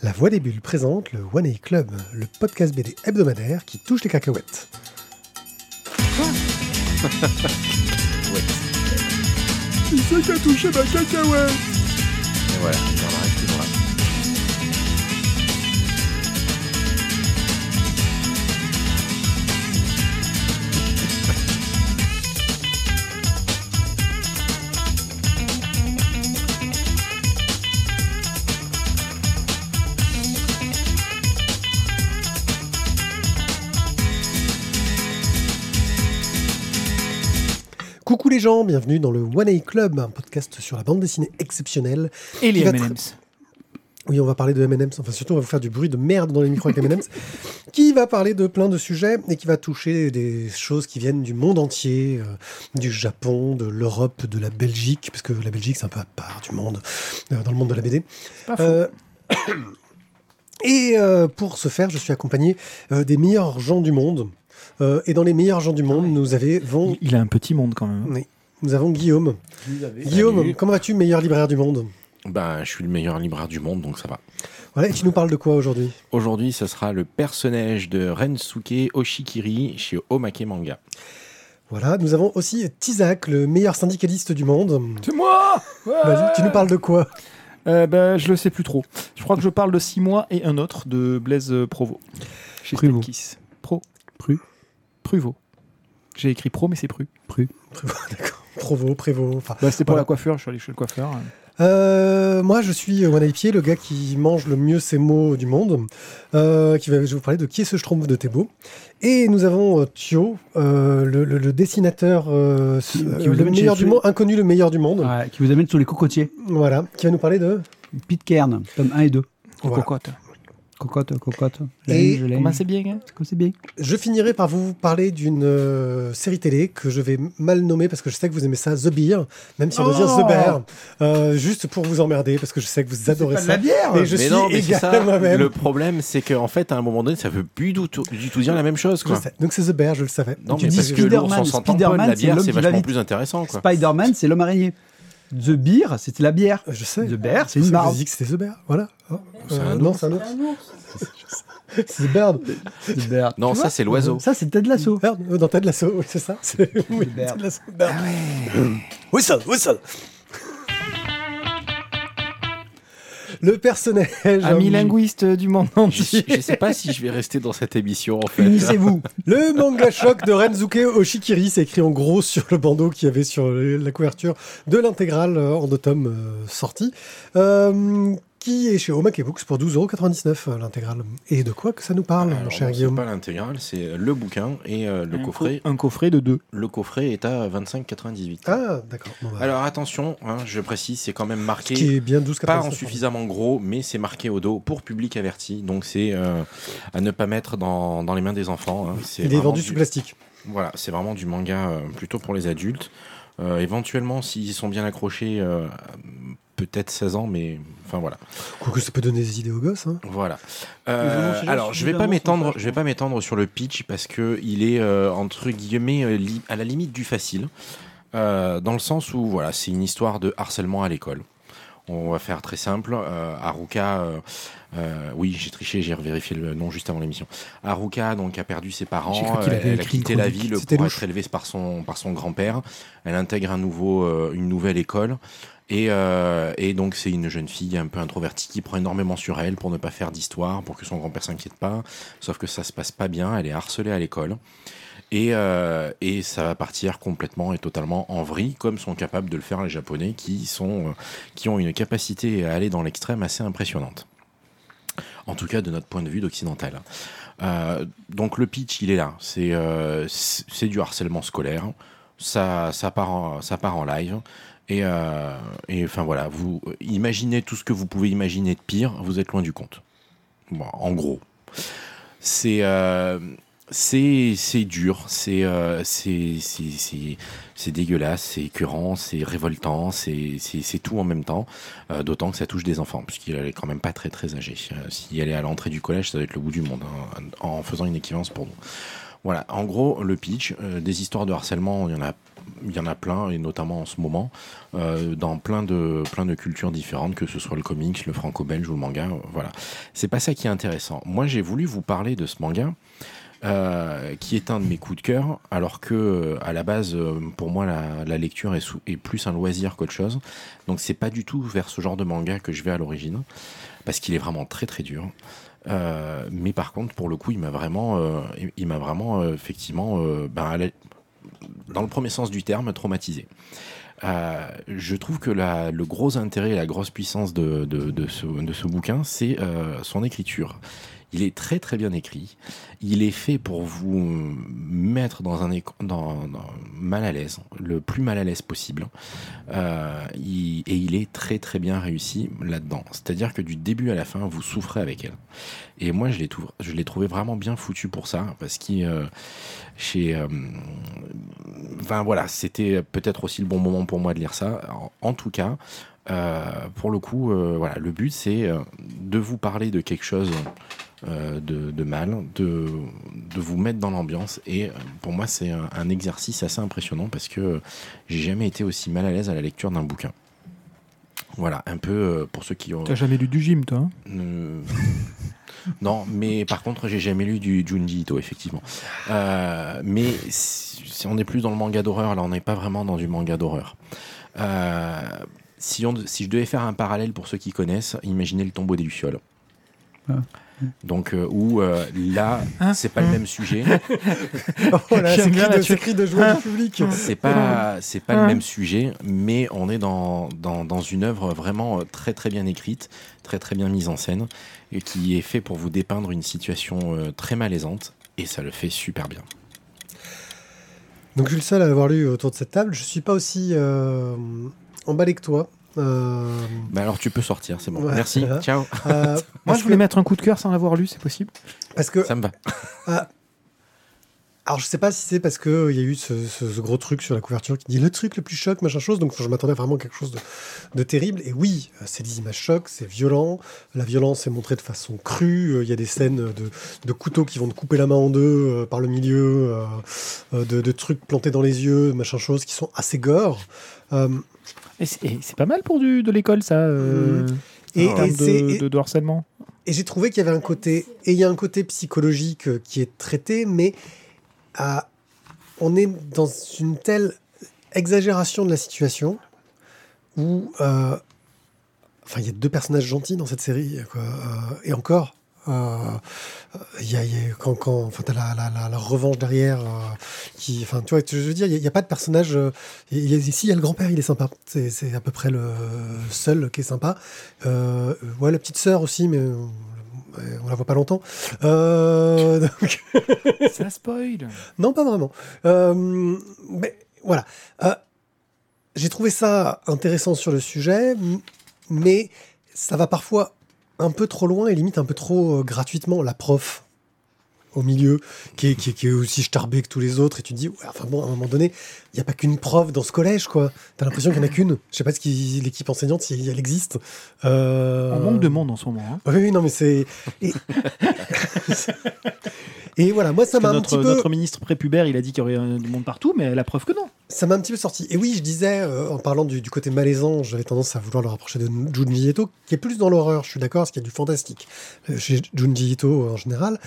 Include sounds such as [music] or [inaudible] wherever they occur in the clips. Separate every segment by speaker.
Speaker 1: La Voix des Bulles présente le One A Club, le podcast BD hebdomadaire qui touche les cacahuètes. [laughs]
Speaker 2: Qui c'est qui a touché ma cacahuète?
Speaker 3: Et voilà, on en toujours
Speaker 1: Coucou les gens, bienvenue dans le One A Club, un podcast sur la bande dessinée exceptionnelle.
Speaker 2: Et
Speaker 1: les M&M's. Oui, on va parler de M&M's, enfin surtout on va vous faire du bruit de merde dans les micros avec M&M's, [laughs] qui va parler de plein de sujets et qui va toucher des choses qui viennent du monde entier, euh, du Japon, de l'Europe, de la Belgique, parce que la Belgique c'est un peu à part du monde, euh, dans le monde de la BD.
Speaker 2: Pas.
Speaker 1: Euh, [coughs] et pour ce faire, je suis accompagné des meilleurs gens du monde. Euh, et dans les meilleurs gens du monde, nous avons,
Speaker 2: Il, il a un petit monde quand même.
Speaker 1: oui, nous avons Guillaume. Guillaume,
Speaker 3: Salut.
Speaker 1: comment vas-tu, meilleur libraire du monde?
Speaker 3: Ben, je suis le meilleur libraire du monde, donc ça va.
Speaker 1: Voilà, et tu nous parles de quoi aujourd'hui?
Speaker 3: Aujourd'hui, ce sera le personnage de Rensuke Oshikiri chez Omake Manga.
Speaker 1: Voilà, nous avons aussi Tizak, le meilleur syndicaliste du monde.
Speaker 2: C'est moi?
Speaker 1: Vas-y, tu nous parles de quoi?
Speaker 2: Euh, ben, Je le sais plus trop. Je crois que je parle de 6 mois et un autre de Blaise Provo. Chez. Stenkiss. Pro.
Speaker 4: Pru.
Speaker 2: Pruvot. J'ai écrit pro, mais c'est pru. [laughs]
Speaker 1: D'accord. Provo, Prévost, enfin...
Speaker 2: Bah, C'était pour
Speaker 1: Voilà.
Speaker 2: la coiffure, je suis allé chez le coiffeur.
Speaker 1: Euh, moi, je suis One Eye Pied, le gars qui mange le mieux ses mots du monde, euh, qui va, je vais vous parler de qui est ce Schtroumpf de Thébault. Et nous avons euh, Thio, euh, le, le- le dessinateur euh,
Speaker 4: Qui-
Speaker 1: euh,
Speaker 4: qui vous
Speaker 1: le meilleur du monde, inconnu le meilleur du monde.
Speaker 4: Ouais, qui vous amène sur les cocotiers.
Speaker 1: Voilà, qui va nous parler de.
Speaker 4: Pitcairn, tome 1 et 2.
Speaker 1: Voilà.
Speaker 2: Cocotte.
Speaker 4: Cocotte, cocotte.
Speaker 1: Et.
Speaker 2: Comment c'est bien hein
Speaker 4: Comme c'est bien.
Speaker 1: Je finirai par vous parler d'une euh, série télé que je vais mal nommer parce que je sais que vous aimez ça, The Beer, même si on doit dire
Speaker 4: Oh
Speaker 1: The Bear, euh, juste pour vous emmerder parce que je sais que vous adorez ça.
Speaker 4: bière
Speaker 1: Et je
Speaker 3: mais
Speaker 1: suis
Speaker 3: non, mais c'est
Speaker 1: égal
Speaker 3: ça. [laughs]
Speaker 1: moi-même.
Speaker 3: Le problème, c'est qu'en fait, à un moment donné, ça veut plus du tout, du tout dire la même chose, quoi.
Speaker 1: Donc c'est The Bear, je le savais.
Speaker 3: Non,
Speaker 4: Tu
Speaker 3: mais
Speaker 4: dis
Speaker 3: parce que l'ours,
Speaker 4: Spider-Man,
Speaker 3: on s'entend la
Speaker 4: c'est
Speaker 3: bière,
Speaker 4: l'homme
Speaker 3: c'est
Speaker 4: va
Speaker 3: vachement plus intéressant, quoi.
Speaker 4: Spider-Man, c'est l'homme araignée. The Beer, c'était la bière.
Speaker 1: Je sais.
Speaker 4: The Bear, c'est une
Speaker 1: sais que c'était The Bear. Voilà. Oh,
Speaker 3: C'est
Speaker 1: euh,
Speaker 3: un
Speaker 1: non,
Speaker 3: ours.
Speaker 1: c'est un ours. [laughs] C'est Bird.
Speaker 4: The Bear.
Speaker 3: Non, ça, c'est l'oiseau.
Speaker 4: Ça, c'est Ted Lasso.
Speaker 1: Bird, euh, dans Ted Lasso, oui, c'est ça. C'est oui,
Speaker 4: Bird.
Speaker 1: Ted Lasso, Bird. [clears throat] Whistle, whistle. Le personnage.
Speaker 2: Ami linguiste du monde
Speaker 3: Je,
Speaker 2: entier.
Speaker 3: je sais pas si je vais rester dans cette émission, en fait.
Speaker 4: Unissez-vous. [laughs]
Speaker 1: Le manga choc de Renzuke Oshikiri, c'est écrit en gros sur le bandeau qu'il y avait sur la couverture de l'intégrale euh, en deux tomes euh, sortie, euh, qui est chez Omake Books pour 12,99€ euh, l'intégrale. Et de quoi que ça nous parle, mon cher
Speaker 3: non, c'est
Speaker 1: Guillaume
Speaker 3: pas l'intégrale, c'est le bouquin et euh, le
Speaker 2: Un
Speaker 3: coffret.
Speaker 2: co- Un coffret de deux.
Speaker 3: Le coffret est à 25,98.
Speaker 1: Ah, d'accord. Bon, bah,
Speaker 3: Alors attention, hein, je précise, c'est quand même marqué
Speaker 1: qui est bien 12,99€.
Speaker 3: pas en suffisamment gros, mais c'est marqué au dos pour public averti. Donc c'est euh, à ne pas mettre dans, dans les mains des enfants. hein.
Speaker 1: Il est vendu
Speaker 3: du-
Speaker 1: sous plastique.
Speaker 3: Voilà, c'est vraiment du manga euh, plutôt pour les adultes. Euh, éventuellement, s'ils sont bien accrochés, euh, peut-être 16 ans, mais enfin voilà.
Speaker 1: Quoique ça peut donner des idées aux gosses. Hein.
Speaker 3: Voilà. Euh, alors, je vais pas m'étendre, je vais pas m'étendre sur le pitch parce que il est euh, entre guillemets euh, li- à la limite du facile, Euh, dans le sens où voilà, c'est une histoire de harcèlement à l'école. On va faire très simple. Haruka, oui, j'ai triché, j'ai vérifié le nom juste avant l'émission. Haruka donc a perdu ses parents,
Speaker 4: avait
Speaker 3: elle a quitté la ville pour
Speaker 1: louche.
Speaker 3: être élevée par son par son grand-père. Elle intègre un nouveau, une nouvelle école. Et, euh, et donc c'est une jeune fille un peu introvertie qui prend énormément sur elle pour ne pas faire d'histoire, pour que son grand-père s'inquiète pas. Sauf que ça se passe pas bien, elle est harcelée à l'école. Et, euh, et ça va partir complètement et totalement en vrille, comme sont capables de le faire les Japonais, qui, sont, euh, qui ont une capacité à aller dans l'extrême assez impressionnante. En tout cas, de notre point de vue d'occidental. Donc le pitch, il est là. C'est euh, du harcèlement scolaire. Ça, ça, part, ça part en live. Et, euh, et enfin voilà, vous imaginez tout ce que vous pouvez imaginer de pire, vous êtes loin du compte. En gros. C'est euh, c'est c'est dur, c'est euh, c'est dégueulasse, c'est écœurant, c'est révoltant, c'est tout en même temps. Euh, D'autant que ça touche des enfants, puisqu'il est quand même pas très très âgé. Euh, si elle est à l'entrée du collège, ça doit être le bout du monde, hein, en faisant une équivalence pour nous. Voilà, en gros, le pitch, euh, des histoires de harcèlement, il y en a, il y en a plein, et notamment en ce moment, euh, dans plein de, plein de cultures différentes, que ce soit le comics, le franco-belge ou le manga. euh, voilà, c'est pas ça qui est intéressant. Moi, j'ai voulu vous parler de ce manga. qui est un de mes coups de cœur, alors que à la base, pour moi, la, lecture est, est plus un loisir qu'autre chose. Donc, c'est pas du tout vers ce genre de manga que je vais à l'origine, parce qu'il est vraiment très très dur. Euh, mais par contre, pour le coup, il m'a vraiment, euh, il- m'a vraiment euh, effectivement, ben, dans le premier sens du terme, traumatisé. Je trouve que le gros intérêt et la grosse puissance de, ce, bouquin, c'est son écriture. Il est très très bien écrit. Il est fait pour vous mettre dans un mal à l'aise, le plus mal à l'aise possible. Euh, et il est très très bien réussi là-dedans. C'est-à-dire que du début à la fin, vous souffrez avec elle. Et moi, je l'ai trouvé vraiment bien foutu pour ça, parce qu'il euh, chez, euh, enfin voilà, c'était peut-être aussi le bon moment pour moi de lire ça. En, tout cas, pour le coup, voilà, le but c'est de vous parler de quelque chose euh, de, de mal, de, de vous mettre dans l'ambiance. Et euh, pour moi, c'est un, un exercice assez impressionnant parce que j'ai jamais été aussi mal à l'aise à la lecture d'un bouquin. Voilà, un peu euh, pour ceux qui ont.
Speaker 2: T'as jamais lu du gym, toi hein?
Speaker 3: Euh, [laughs] non, mais par contre, j'ai jamais lu du Junji Ito, effectivement. Euh, mais si, on est plus dans le manga d'horreur, là, on n'est pas vraiment dans du manga d'horreur. Euh, si, on, si je devais faire un parallèle pour ceux qui connaissent, imaginez le tombeau des Lucioles.
Speaker 4: Ah.
Speaker 3: Donc, euh, où euh, là,
Speaker 2: Hein
Speaker 3: c'est pas le même sujet. [laughs]
Speaker 2: J'aime
Speaker 1: c'est
Speaker 2: bien
Speaker 1: cri,
Speaker 2: la
Speaker 1: de, cri de joie du public.
Speaker 3: C'est pas, c'est pas le même sujet, mais on est dans, dans, dans une œuvre vraiment euh, très très bien écrite, très très bien mise en scène, et qui est fait pour vous dépeindre une situation euh, très malaisante, et ça le fait super bien.
Speaker 1: Donc je suis le seul à avoir lu autour de cette table. Je suis pas aussi euh, emballé que toi. Euh,
Speaker 3: Bah alors tu peux sortir, c'est bon.
Speaker 1: Ouais.
Speaker 3: Merci, ciao.
Speaker 1: euh, [laughs]
Speaker 2: Moi, je voulais
Speaker 1: que-
Speaker 2: mettre un coup de cœur sans l'avoir lu, c'est possible?
Speaker 1: Parce que
Speaker 3: Ça me va.
Speaker 1: Alors, je sais pas si c'est parce qu'il y a eu ce, ce- ce gros truc sur la couverture qui dit le truc le plus choc, machin chose. Donc, je m'attendais vraiment à quelque chose de, de terrible. Et oui, euh, c'est des images chocs, c'est violent. La violence est montrée de façon crue. Euh, Il y a des scènes de, de couteaux qui vont te couper la main en deux euh, par le milieu, euh, euh, de, de trucs plantés dans les yeux, machin chose, qui sont assez gore.
Speaker 2: Et c'est pas mal pour du, de l'école, ça, euh,
Speaker 1: et,
Speaker 2: en termes de,
Speaker 1: et-
Speaker 2: de- de harcèlement.
Speaker 1: Et j'ai trouvé qu'il y avait un côté, et il y a un côté psychologique euh, qui est traité, mais à- on est dans une telle exagération de la situation où, euh, enfin, il y a deux personnages gentils dans cette série, quoi, euh, et encore. Euh, Il y a, il y a- quand, quand enfin, t'as la, la, la, la revanche derrière, euh, qui, enfin, tu vois, je veux dire, il n'y a, pas de personnage. euh, il y a, si, il y a le grand-père, il est sympa. C'est c'est à peu près le seul qui est sympa. Euh, ouais, la petite sœur aussi, mais euh, on la voit pas longtemps. Euh, [laughs] donc-
Speaker 2: Ça spoil
Speaker 1: non, pas vraiment. Euh, mais voilà. Euh, J'ai trouvé ça intéressant sur le sujet, mais ça va parfois un peu trop loin et limite un peu trop euh, gratuitement. La prof au milieu, qui est, qui est- qui est aussi starbée que tous les autres, et tu te dis, ouais, enfin bon, à un moment donné, il n'y a pas qu'une prof dans ce collège, quoi. T'as l'impression qu'il n'y en a qu'une. Je sais pas qui l'équipe enseignante, si elle existe. Euh,
Speaker 2: On manque de monde en ce moment. hein.
Speaker 1: Oui, oui, non, mais c'est. Et... [laughs] Et voilà, moi ça m'a un petit peu.
Speaker 2: notre ministre prépubère, il a dit qu'il y aurait euh, du monde partout, mais la preuve que non.
Speaker 1: Ça m'a un petit peu sorti. Et oui, je disais, euh, en parlant du, du côté malaisant, j'avais tendance à vouloir le rapprocher de Junji Ito, qui est plus dans l'horreur, je suis d'accord, parce qu'il y a du fantastique euh, chez Junji Ito en général,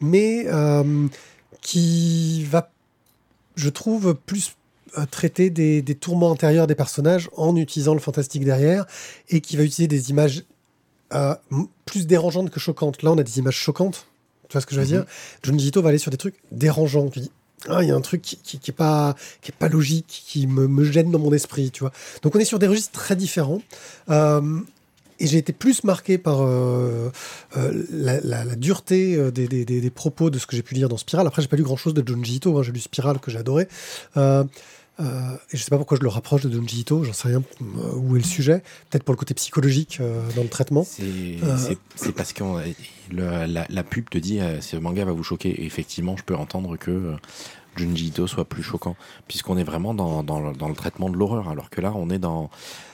Speaker 1: mais euh, qui va, je trouve, plus euh, traiter des, des tourments intérieurs des personnages en utilisant le fantastique derrière, et qui va utiliser des images euh, plus dérangeantes que choquantes. Là, on a des images choquantes, tu vois ce que je veux
Speaker 3: Mhm.
Speaker 1: dire Junji Ito va aller sur des trucs dérangeants, tu dis, ah, il y a un truc qui, qui, qui est pas qui est pas logique, qui me, me gêne dans mon esprit, tu vois. Donc on est sur des registres très différents. Euh, et j'ai été plus marqué par euh, euh, la, la- la dureté euh, des, des- des- des propos de ce que j'ai pu lire dans Spiral. Après, j'ai pas lu grand chose de Junji Ito, hein, j'ai lu Spiral que j'ai adoré. Euh, et je sais pas pourquoi je le rapproche de Junji Ito, j'en sais rien où est le sujet. Peut-être pour le côté psychologique dans le traitement.
Speaker 3: C'est parce que la, la pub te dit ce manga va vous choquer. Et effectivement, je peux entendre que Junji Ito soit plus choquant, puisqu'on est vraiment dans, dans le, dans le traitement de l'horreur, alors que là, on est dans,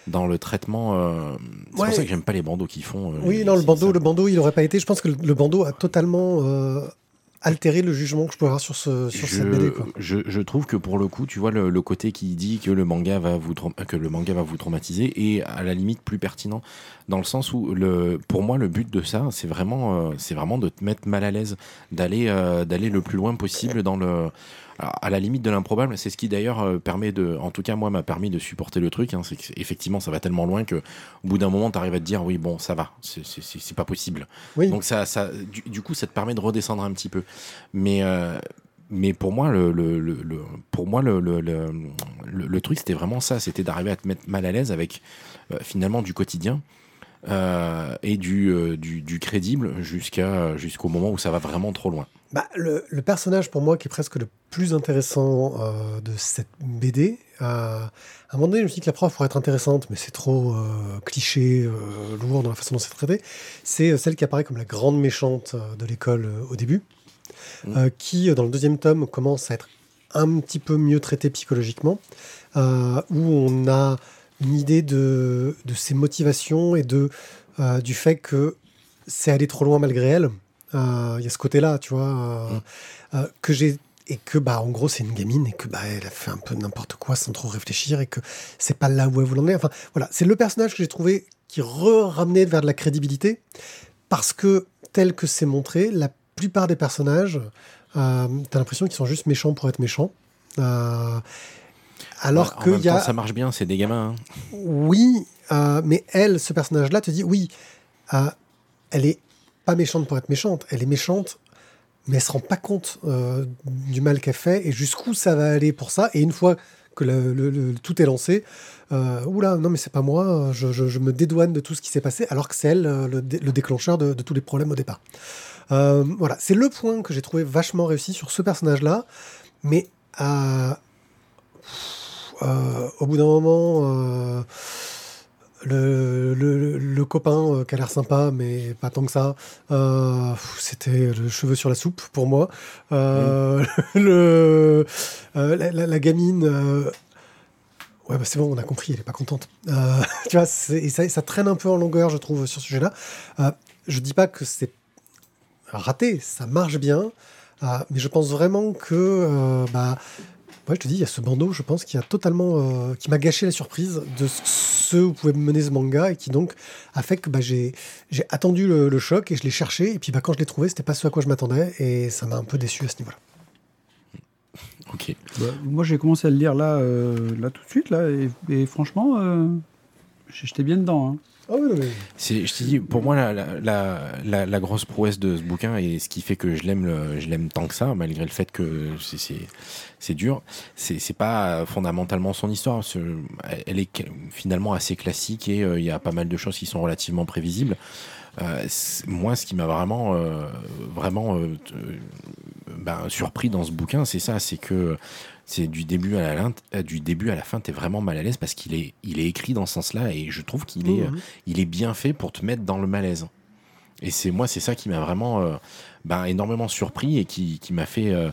Speaker 3: dans le traitement. euh, c'est
Speaker 1: Ouais.
Speaker 3: pour ça que j'aime pas les bandeaux qu'ils font. euh,
Speaker 1: Oui, non, le bandeau,
Speaker 3: ça-
Speaker 1: le bandeau, il aurait pas été. Je pense que le, le bandeau a totalement euh, altérer le jugement que je peux avoir sur, ce, sur
Speaker 3: je,
Speaker 1: cette BD. Quoi.
Speaker 3: Je, je trouve que pour le coup, tu vois le, le côté qui dit que le manga va vous que le manga va vous traumatiser est à la limite plus pertinent dans le sens où le pour moi le but de ça c'est vraiment c'est vraiment de te mettre mal à l'aise d'aller d'aller le plus loin possible dans le alors, à la limite de l'improbable, c'est ce qui d'ailleurs euh, permet de, en tout cas moi m'a permis de supporter le truc. Hein, c'est effectivement ça va tellement loin que au bout d'un moment tu arrives à te dire oui bon ça va, c'est- pas possible.
Speaker 1: Oui.
Speaker 3: Donc ça, ça du, du coup ça te permet de redescendre un petit peu. Mais euh, mais pour moi le, le, le, le- pour moi le, le, le, le- le truc c'était vraiment ça, c'était d'arriver à te mettre mal à l'aise avec euh, finalement du quotidien. Euh, et du, euh, du, du crédible jusqu'à jusqu'au moment où ça va vraiment trop loin.
Speaker 1: Bah, le, le personnage, pour moi, qui est presque le plus intéressant euh, de cette BD, euh, à un moment donné, je me suis dit que la prof pourrait être intéressante, mais c'est trop euh, cliché, lourd dans la façon dont c'est traité. C'est celle qui apparaît comme la grande méchante de l'école au début,
Speaker 3: Mm.
Speaker 1: euh, qui, dans le deuxième tome, commence à être un petit peu mieux traitée psychologiquement, où on a une idée de, de ses motivations et de, euh, du fait que c'est allé trop loin malgré elle. Euh, Il y a ce côté-là, tu vois, euh, euh, que j'ai et que bah en gros c'est une gamine et que bah elle a fait un peu n'importe quoi sans trop réfléchir et que c'est pas là où elle voulait en aller. Enfin voilà, c'est le personnage que j'ai trouvé qui re-ramenait vers de la crédibilité parce que tel que c'est montré, la plupart des personnages, euh, t'as l'impression qu'ils sont juste méchants pour être méchants. Euh, alors qu'il
Speaker 3: même
Speaker 1: y a
Speaker 3: ça marche bien, c'est des gamins. hein.
Speaker 1: oui, euh, mais elle, ce personnage-là, te dit oui, euh, elle est pas méchante pour être méchante, elle est méchante, mais elle se rend pas compte euh, du mal qu'elle fait et jusqu'où ça va aller pour ça. Et une fois que le, le- le- tout est lancé, oula, non mais c'est pas moi, je, je- je me dédouane de tout ce qui s'est passé, alors que c'est elle le, dé- le déclencheur de, de tous les problèmes au départ. Voilà, c'est le point que j'ai trouvé vachement réussi sur ce personnage-là, mais euh, au bout d'un moment, euh, le, le- le copain euh, qui a l'air sympa, mais pas tant que ça, c'était le cheveu sur la soupe pour moi. Euh, [laughs] le, la, la- la gamine. Ouais, bah c'est bon, on a compris, elle est pas contente. [laughs] Tu vois, et ça, ça traîne un peu en longueur, je trouve, sur ce sujet-là. Je dis pas que c'est raté, ça marche bien, mais je pense vraiment que, euh, ouais, je te dis, il y a ce bandeau, je pense, qui a totalement, euh, qui m'a gâché la surprise de ce où pouvait mener ce manga et qui donc a fait que bah, j'ai, j'ai attendu le, le choc et je l'ai cherché et puis bah, quand je l'ai trouvé, c'était pas ce à quoi je m'attendais et ça m'a un peu déçu à ce niveau-là.
Speaker 3: Ok.
Speaker 4: Bah, moi, j'ai commencé à le lire là, euh, là tout de suite, là, et, et franchement, euh, j'étais bien dedans. hein.
Speaker 1: Ah
Speaker 3: je te dis, pour moi, la, la, grosse prouesse de ce bouquin et ce qui fait que je l'aime, je l'aime tant que ça, malgré le fait que c'est, dur, c'est, c'est pas fondamentalement son histoire. Elle est finalement assez classique et euh, il y a pas mal de choses qui sont relativement prévisibles. Euh, moi, ce qui m'a vraiment, euh, vraiment ben, surpris dans ce bouquin, c'est ça, c'est que c'est du début à la fin, euh, du début à la fin, t'es vraiment mal à l'aise parce qu'il est, il est écrit dans ce sens-là et je trouve qu'il est,
Speaker 1: Mhm.
Speaker 3: il est bien fait pour te mettre dans le malaise. Et c'est moi, c'est ça qui m'a vraiment euh, ben, énormément surpris et qui, m'a fait euh,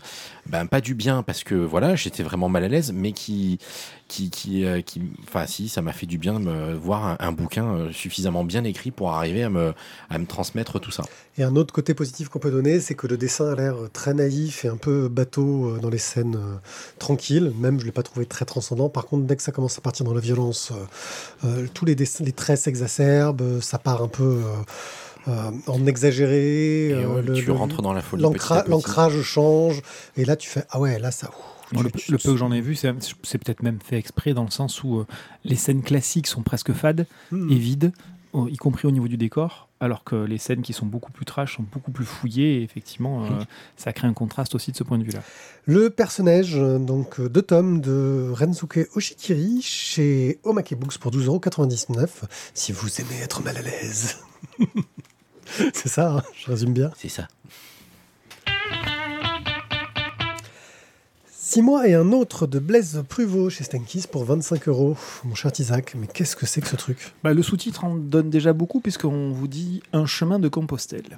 Speaker 3: ben, pas du bien parce que voilà, j'étais vraiment mal à l'aise, mais qui, qui, qui, euh, enfin si, ça m'a fait du bien de me voir un, bouquin suffisamment bien écrit pour arriver à me, à me transmettre tout ça.
Speaker 1: Et un autre côté positif qu'on peut donner, c'est que le dessin a l'air très naïf et un peu bateau dans les scènes tranquilles. Même, je l'ai pas trouvé très transcendant. Par contre, dès que ça commence à partir dans la violence, tous les, les traits s'exacerbent, ça part un peu euh, en exagéré.
Speaker 3: Et
Speaker 1: euh,
Speaker 3: ouais,
Speaker 1: le-
Speaker 3: tu
Speaker 1: le-
Speaker 3: rentres dans la folie.
Speaker 1: L'ancrage change. Et là, tu fais Ah ouais, là, ça.
Speaker 2: le, peu-
Speaker 1: tu-
Speaker 2: le peu que j'en ai vu, c'est peut-être même fait exprès dans le sens où euh, les scènes classiques sont presque fades
Speaker 1: Hmm.
Speaker 2: et vides, y compris au niveau du décor, alors que les scènes qui sont beaucoup plus trash sont beaucoup plus fouillées. Et effectivement, euh, ça crée un contraste aussi de ce point de vue-là.
Speaker 1: Le personnage, donc deux tomes de Rensuke Oshikiri chez Omake Books pour 12,99€ si vous aimez être mal à l'aise. [laughs] C'est ça, hein, je résume bien.
Speaker 3: C'est ça.
Speaker 1: Six mois et un autre de Blaise Pruvot chez Stankis pour 25 euros. Mon cher Isaac, mais qu'est-ce que c'est que ce truc?
Speaker 2: Bah, le sous-titre en donne déjà beaucoup puisqu'on vous dit un chemin de Compostelle.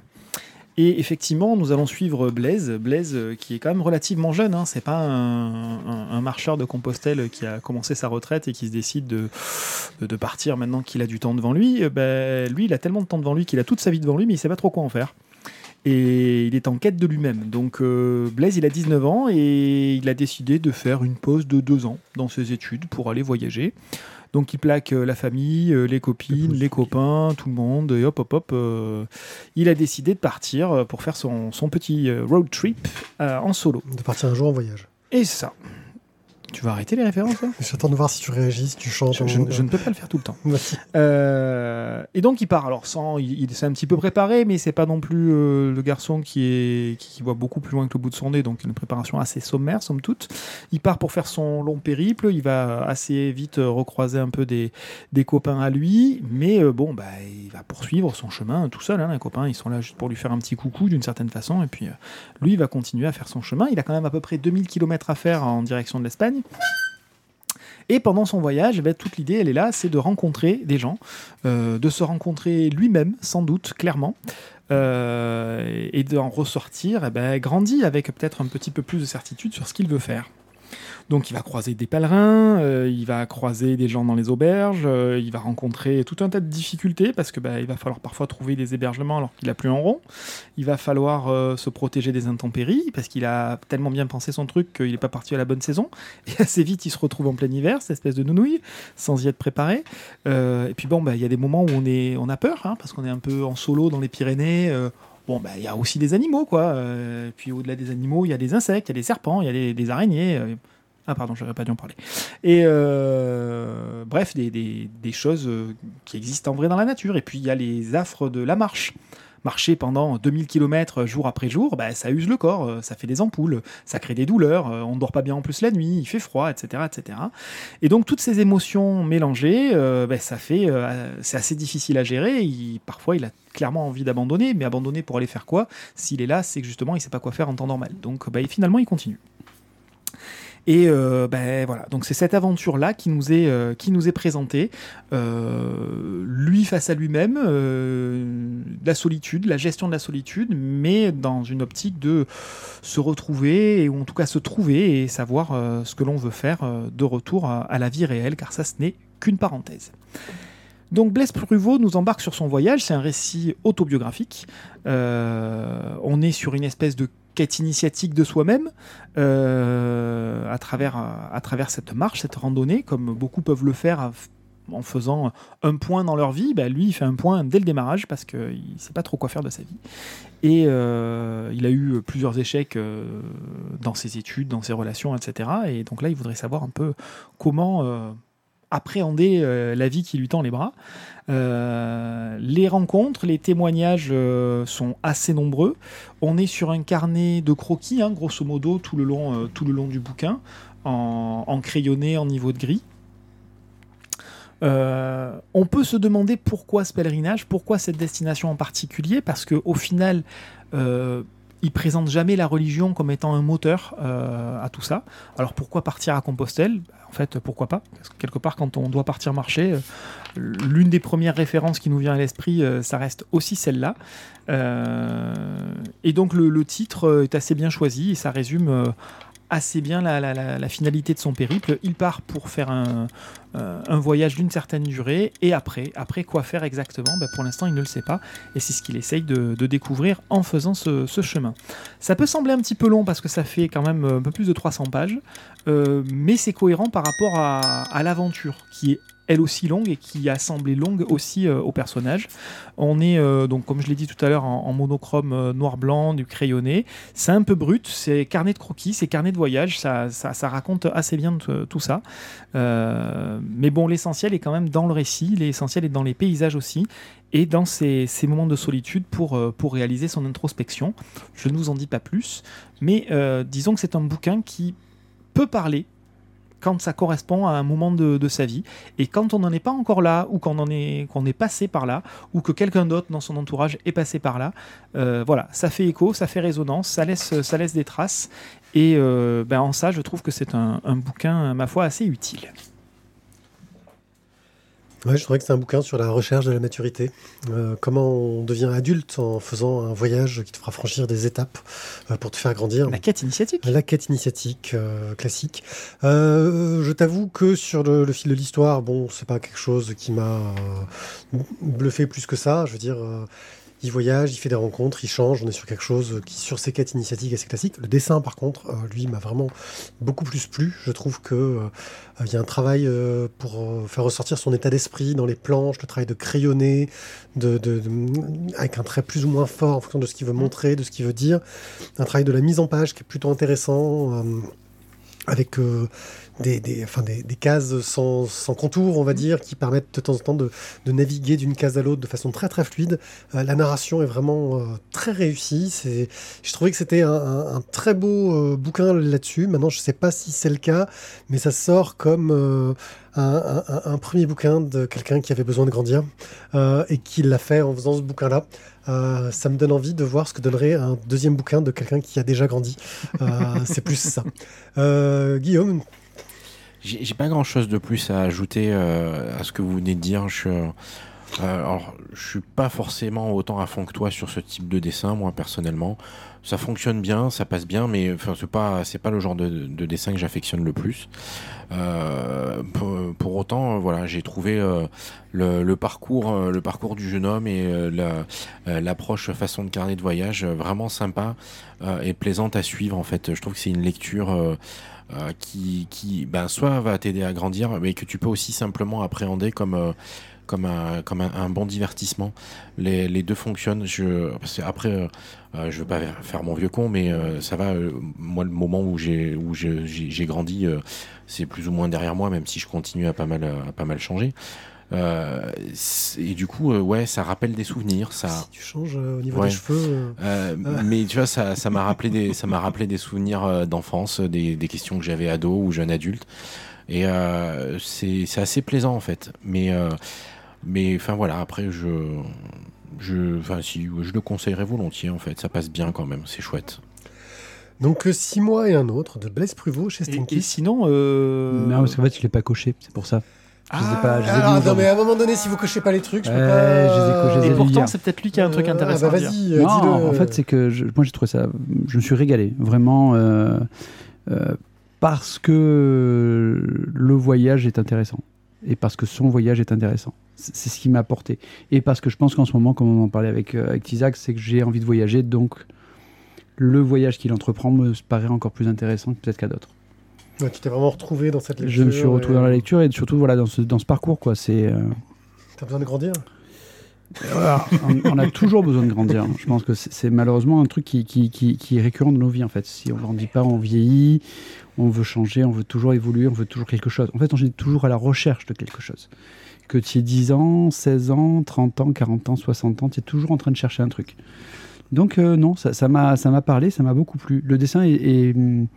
Speaker 2: Et effectivement, nous allons suivre Blaise, Blaise euh, qui est quand même relativement jeune. Hein. C'est pas un, marcheur de Compostelle qui a commencé sa retraite et qui se décide de, partir maintenant qu'il a du temps devant lui. Euh, ben, lui, il a tellement de temps devant lui qu'il a toute sa vie devant lui, mais il sait pas trop quoi en faire. et il est en quête de lui-même. Donc euh, Blaise, il a 19 ans et il a décidé de faire une pause de deux ans dans ses études pour aller voyager. Donc il plaque euh, la famille, euh, les copines, les copains, tout le monde, et hop, hop, hop. euh, il a décidé de partir pour faire son, son petit road trip euh, en solo.
Speaker 1: De partir un jour en voyage.
Speaker 2: Et ça. Tu vas arrêter les références
Speaker 1: J'attends de voir si tu réagis, si tu chantes.
Speaker 2: je, je- je ne peux pas le faire tout le temps. [laughs] Euh, et donc il part. Alors sans, il, il s'est un petit peu préparé, mais c'est pas non plus euh, le garçon qui est qui, qui voit beaucoup plus loin que le bout de son nez, donc une préparation assez sommaire somme toute. Il part pour faire son long périple. Il va assez vite euh, recroiser un peu des, des copains à lui, mais euh, bon bah il va poursuivre son chemin tout seul. hein. les copains ils sont là juste pour lui faire un petit coucou d'une certaine façon, et puis lui il va continuer à faire son chemin. Il a quand même à peu près 2000 km à faire en direction de l'Espagne. Et pendant son voyage, eh ben, toute l'idée, elle est là, c'est de rencontrer des gens, euh, de se rencontrer lui-même, sans doute, clairement, euh, et d'en ressortir eh ben, grandi avec peut-être un petit peu plus de certitude sur ce qu'il veut faire. Donc il va croiser des pèlerins, euh, il va croiser des gens dans les auberges, euh, il va rencontrer tout un tas de difficultés parce que bah, il va falloir parfois trouver des hébergements alors qu'il a plus en rond. Il va falloir euh, se protéger des intempéries parce qu'il a tellement bien pensé son truc qu'il n'est pas parti à la bonne saison. [laughs] Et assez vite il se retrouve en plein hiver, cette espèce de nounouille, sans y être préparé. Et puis bon, bah, il y a des moments où on, est, on a peur hein, parce qu'on est un peu en solo dans les Pyrénées. Bon, bah, il y a aussi des animaux, quoi. Puis au-delà des animaux, il y a des insectes, il y a des serpents, il y a des, araignées. Ah, pardon, j'aurais pas dû en parler. Et euh, bref, des, des- des choses euh, qui existent en vrai dans la nature. Et puis il y a les affres de la marche. Marcher pendant 2000 km jour après jour, bah, ça use le corps, euh, ça fait des ampoules, ça crée des douleurs, on ne dort pas bien en plus la nuit, il fait froid, etc. etc. Et donc toutes ces émotions mélangées, euh, bah, ça fait, c'est assez difficile à gérer. Parfois, il a clairement envie d'abandonner, mais abandonner pour aller faire quoi? S'il est là, c'est que justement, il sait pas quoi faire en temps normal. Donc, bah, et finalement, il continue. Et euh, ben voilà, donc c'est cette aventure-là qui nous est euh, qui nous est présentée, euh, lui face à lui-même, la solitude, la gestion de la solitude, mais dans une optique de se retrouver ou en tout cas se trouver et savoir ce que l'on veut faire de retour à, la vie réelle, car ça ce n'est qu'une parenthèse. Donc Blaise Pruvot nous embarque sur son voyage, c'est un récit autobiographique. On est sur une espèce de quête initiatique de soi-même euh, à, travers, à travers cette marche, cette randonnée, comme beaucoup peuvent le faire en faisant un point dans leur vie. Bah, lui, il fait un point dès le démarrage parce qu'il ne sait pas trop quoi faire de sa vie. Et euh, il a eu plusieurs échecs euh, dans ses études, dans ses relations, etc. Et donc là, il voudrait savoir un peu comment appréhender euh, la vie qui lui tend les bras. Euh, les rencontres, les témoignages euh, sont assez nombreux. On est sur un carnet de croquis, hein, grosso modo, tout le long, du bouquin, en, crayonné, en niveau de gris. On peut se demander pourquoi ce pèlerinage, pourquoi cette destination en particulier, parce que au final, il présente jamais la religion comme étant un moteur euh, à tout ça. Alors pourquoi partir à Compostelle? En fait, pourquoi pas? Parce que quelque part, quand on doit partir marcher, euh, l'une des premières références qui nous vient à l'esprit, euh, ça reste aussi celle-là. Et donc le, titre est assez bien choisi et ça résume assez bien la, finalité de son périple. Il part pour faire un, euh, un voyage d'une certaine durée et après, après quoi faire exactement? Ben, Pour l'instant, il ne le sait pas et c'est ce qu'il essaye de, découvrir en faisant ce, chemin. Ça peut sembler un petit peu long parce que ça fait quand même un peu plus de 300 pages, euh, mais c'est cohérent par rapport à, à l'aventure qui est elle aussi longue et qui a semblé longue aussi euh, au personnage. On est euh, donc comme je l'ai dit tout à l'heure en, monochrome euh, noir-blanc, du crayonné. C'est un peu brut, c'est carnet de croquis, c'est carnet de voyage, ça, ça, raconte assez bien tout ça. Mais bon, l'essentiel est quand même dans le récit, l'essentiel est dans les paysages aussi et dans ces, moments de solitude pour, réaliser son introspection. Je ne vous en dis pas plus, mais disons que c'est un bouquin qui peut parler quand ça correspond à un moment de, sa vie. Et quand on n'en est pas encore là, ou qu'on en est, passé par là, ou que quelqu'un d'autre dans son entourage est passé par là, euh, voilà, ça fait écho, ça fait résonance, ça laisse, ça laisse des traces. Et euh, ben, en ça, je trouve que c'est un bouquin, ma foi, assez utile.
Speaker 1: Ouais, je trouvais que c'est un bouquin sur la recherche de la maturité. Euh, comment on devient adulte en faisant un voyage qui te fera franchir des étapes euh, pour te faire grandir.
Speaker 2: La quête initiatique.
Speaker 1: La quête initiatique euh, classique. Euh, je t'avoue que sur le, le fil de l'histoire, bon, c'est pas quelque chose qui m'a euh, bluffé plus que ça. Je veux dire, euh, il voyage, il fait des rencontres, il change. On est sur quelque chose qui, sur ses quêtes initiatiques, assez classique. Le dessin, par contre, euh, lui, m'a vraiment beaucoup plus plu. Je trouve que euh, il y a un travail euh, pour euh, faire ressortir son état d'esprit dans les planches, le travail de crayonner, de, avec un trait plus ou moins fort en fonction de ce qu'il veut montrer, de ce qu'il veut dire. Un travail de la mise en page qui est plutôt intéressant. avec des, des, enfin des, des cases sans, sans contour, on va dire, qui permettent de temps en temps de, de naviguer d'une case à l'autre de façon très très fluide. Euh, la narration est vraiment euh, très réussie. C'est, je trouvais que c'était un, un- un très beau euh, bouquin là-dessus. Maintenant, je ne sais pas si c'est le cas, mais ça sort comme un, un- premier bouquin de quelqu'un qui avait besoin de grandir et qui l'a fait en faisant ce bouquin-là. Euh, ça me donne envie de voir ce que donnerait un deuxième bouquin de quelqu'un qui a déjà grandi. Euh, c'est plus ça. Euh, Guillaume,
Speaker 3: J'ai pas grand chose de plus à ajouter euh, à ce que vous venez de dire. Je, euh, alors, je suis pas forcément autant à fond que toi sur ce type de dessin, moi personnellement. Ça fonctionne bien, ça passe bien, mais enfin c'est pas c'est pas le genre de, de dessin que j'affectionne le plus. Euh, pour, pour autant, euh, voilà, j'ai trouvé euh, le, le parcours euh, le parcours du jeune homme et la- l'approche façon de carnet de voyage vraiment sympa et plaisante à suivre. En fait, je trouve que c'est une lecture. Euh, qui, qui ben, soit va t'aider à grandir, mais que tu peux aussi simplement appréhender comme, euh, comme, un, comme un, bon divertissement. Les, les deux fonctionnent. Je, après, euh, euh, je veux pas faire mon vieux con, mais ça va. moi, le moment où j'ai où j'ai grandi, c'est plus ou moins derrière moi, même si je continue à pas mal à pas mal changer. Euh, et du coup, euh, ouais, ça rappelle des souvenirs. Ça,
Speaker 1: si tu changes euh, au niveau
Speaker 3: Ouais.
Speaker 1: des cheveux. euh,
Speaker 3: euh, mais tu vois, ça, ça m'a rappelé des, ça m'a rappelé des souvenirs euh, d'enfance, des, des questions que j'avais ado ou jeune adulte. Et euh, c'est, c'est assez plaisant en fait. Mais, euh, mais enfin voilà. Après, je, je, enfin si, je le conseillerais volontiers en fait. Ça passe bien quand même. C'est chouette.
Speaker 1: Donc, euh, Six mois et un autre de Blaise Pruvot chez
Speaker 2: Et,
Speaker 1: Stinky.
Speaker 2: et sinon, euh,
Speaker 4: Non, parce qu'en fait, je l'ai pas coché, c'est pour ça. Je les ai pas. Je aujourd'hui.
Speaker 1: mais à un moment donné, si vous cochez pas les trucs, je peux
Speaker 4: Ouais,
Speaker 1: pas.
Speaker 4: je les ai cochés, je les
Speaker 2: et pourtant, c'est peut-être lui qui a un truc
Speaker 1: Euh,
Speaker 2: intéressant
Speaker 1: ah bah
Speaker 2: à dire.
Speaker 1: vas-y, euh,
Speaker 4: Non,
Speaker 1: dis-le.
Speaker 4: en fait, c'est que je- moi j'ai trouvé ça. Je me suis régalé, vraiment, euh, euh, parce que le voyage est intéressant. Et parce que son voyage est intéressant. C'est ce qui m'a apporté. Et parce que je pense qu'en ce moment, comme on en parlait avec, euh, avec Isaac, c'est que j'ai envie de voyager. Donc, le voyage qu'il entreprend me paraît encore plus intéressant que peut-être qu'à d'autres.
Speaker 1: Ouais, tu t'es vraiment retrouvé dans cette lecture.
Speaker 4: Je me suis retrouvé
Speaker 1: et-
Speaker 4: dans la lecture et surtout voilà, dans, ce, dans ce parcours. quoi. C'est. euh,
Speaker 1: T'as besoin de grandir
Speaker 4: on, on a toujours besoin de grandir. Je pense que c'est malheureusement un truc qui, qui, qui- qui est récurrent dans nos vies en fait. Si on grandit pas, on vieillit, on veut changer, on veut toujours évoluer, on veut toujours quelque chose. En fait, on est toujours à la recherche de quelque chose. Que tu aies 10 ans, 16 ans, 30 ans, 40 ans, 60 ans, tu es toujours en train de chercher un truc. Donc euh, non, ça ça m'a ça m'a parlé, ça m'a beaucoup plu. Le dessin est, est, hum,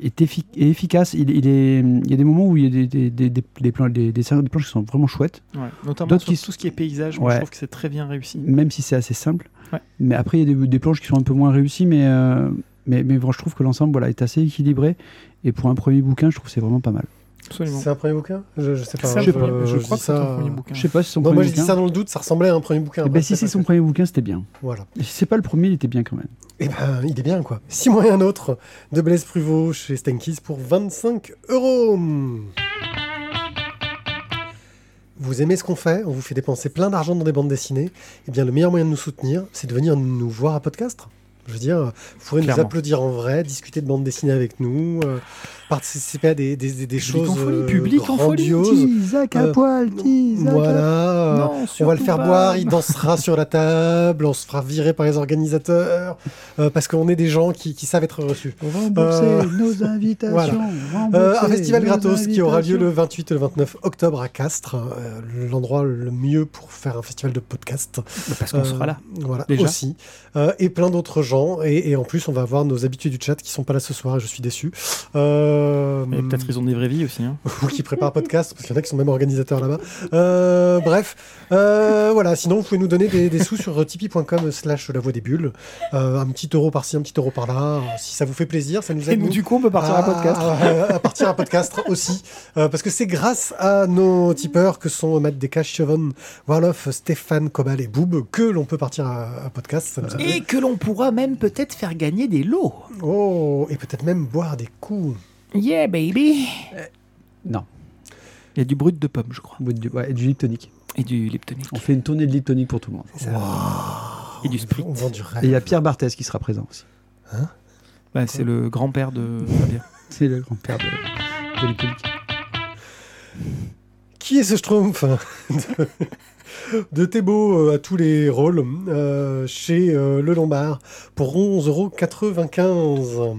Speaker 4: est effi- est efficace. Il, il est, il y a des moments où il y a des, des, des, des, des plans- planches qui sont vraiment chouettes.
Speaker 2: Ouais, notamment sur
Speaker 4: qui-
Speaker 2: tout ce qui est paysage, moi,
Speaker 4: Ouais.
Speaker 2: je trouve que c'est très bien réussi.
Speaker 4: même si c'est assez simple.
Speaker 2: Ouais.
Speaker 4: Mais après, il y a des, des planches qui sont un peu moins réussies, mais, euh, mais, mais bon, je trouve que l'ensemble voilà, est assez équilibré. Et pour un premier bouquin, je trouve que c'est vraiment pas mal.
Speaker 2: Absolument.
Speaker 1: C'est un premier bouquin je, je sais pas.
Speaker 2: Un
Speaker 1: je,
Speaker 2: premier- je
Speaker 1: je
Speaker 2: crois
Speaker 1: dis
Speaker 2: que c'est un
Speaker 1: ça-
Speaker 2: premier bouquin.
Speaker 4: Je sais pas si c'est son
Speaker 1: Non, moi
Speaker 4: premier
Speaker 1: j'ai dit
Speaker 4: bouquin.
Speaker 1: ça dans le doute, ça ressemblait à un premier bouquin.
Speaker 4: Eh ben, si
Speaker 1: c'est
Speaker 4: son premier bouquin, c'était bien.
Speaker 1: Voilà.
Speaker 4: Et si c'est pas le premier, il était bien quand même.
Speaker 1: Et ben, il est bien quoi. Six mois et un autre de Blaise Pruvot chez Stankies pour 25 euros. Vous aimez ce qu'on fait? On vous fait dépenser plein d'argent dans des bandes dessinées. Eh bien, le meilleur moyen de nous soutenir, c'est de venir nous voir à podcast. Je veux dire, vous pourrez nous applaudir en vrai, discuter de bandes dessinées avec nous, euh, participer à des, des, des- des
Speaker 2: Public
Speaker 1: choses
Speaker 2: en folie,
Speaker 1: euh,
Speaker 2: public en folie.
Speaker 4: Isaac
Speaker 1: à
Speaker 4: poil,
Speaker 1: Voilà. euh,
Speaker 2: Non,
Speaker 1: on va le faire
Speaker 2: pas.
Speaker 1: boire, il dansera sur la table, on se fera virer par les organisateurs, euh, parce qu'on est des gens qui, qui savent être reçus.
Speaker 4: Rembourser
Speaker 1: Euh,
Speaker 4: nos invitations.
Speaker 1: voilà.
Speaker 4: rembourser
Speaker 1: Euh, un festival gratos qui aura lieu le 28 et le 29 octobre à Castres, euh, l'endroit le mieux pour faire un festival de podcast.
Speaker 2: Parce qu'on
Speaker 1: Euh,
Speaker 2: sera là.
Speaker 1: Voilà,
Speaker 2: Déjà.
Speaker 1: aussi. Euh, et plein d'autres Et, et en plus, on va avoir nos habitués du chat qui sont pas là ce soir et je suis déçu. Euh,
Speaker 2: Et peut-être ils ont des vraies vies aussi. Hein. [laughs]
Speaker 1: ou qui préparent podcast, parce qu'il y en a qui sont même organisateurs là-bas. Euh, bref, euh, voilà. Sinon, vous pouvez nous donner des, des sous sur tipeee.com slash la voix des bulles. Euh, un petit euro par-ci, un petit euro par-là. Si ça vous fait plaisir, ça nous
Speaker 2: Et
Speaker 1: aide.
Speaker 2: nous,
Speaker 1: nous,
Speaker 2: du coup, on peut partir à podcast.
Speaker 1: à, à partir à podcast aussi. Euh, parce que c'est grâce à nos tipeurs que sont Matt Descaches, Chevon, Warloff, Stéphane, Cobal et Boob que l'on peut partir à, à podcast. Ça nous aide.
Speaker 2: Et que l'on pourra même peut-être faire gagner des lots.
Speaker 1: Oh, et peut-être même boire des coups.
Speaker 2: Yeah, baby.
Speaker 4: Non,
Speaker 2: Il y a du brut de pomme, je crois.
Speaker 4: Ouais, et du gin tonic.
Speaker 2: Et du Liptonic.
Speaker 4: On fait une tournée de Liptonic pour tout le monde.
Speaker 2: Et du Sprit.
Speaker 1: On vend du
Speaker 4: Et il y a Pierre Barthès qui sera présent aussi.
Speaker 2: Bah, c'est le grand-père de [laughs] Fabien.
Speaker 4: C'est le grand-père de, de Liptonic.
Speaker 1: Qui est ce Schtroumpf? [laughs] de, Thébault euh, à tous les rôles euh, chez euh, Le Lombard pour 11,95€.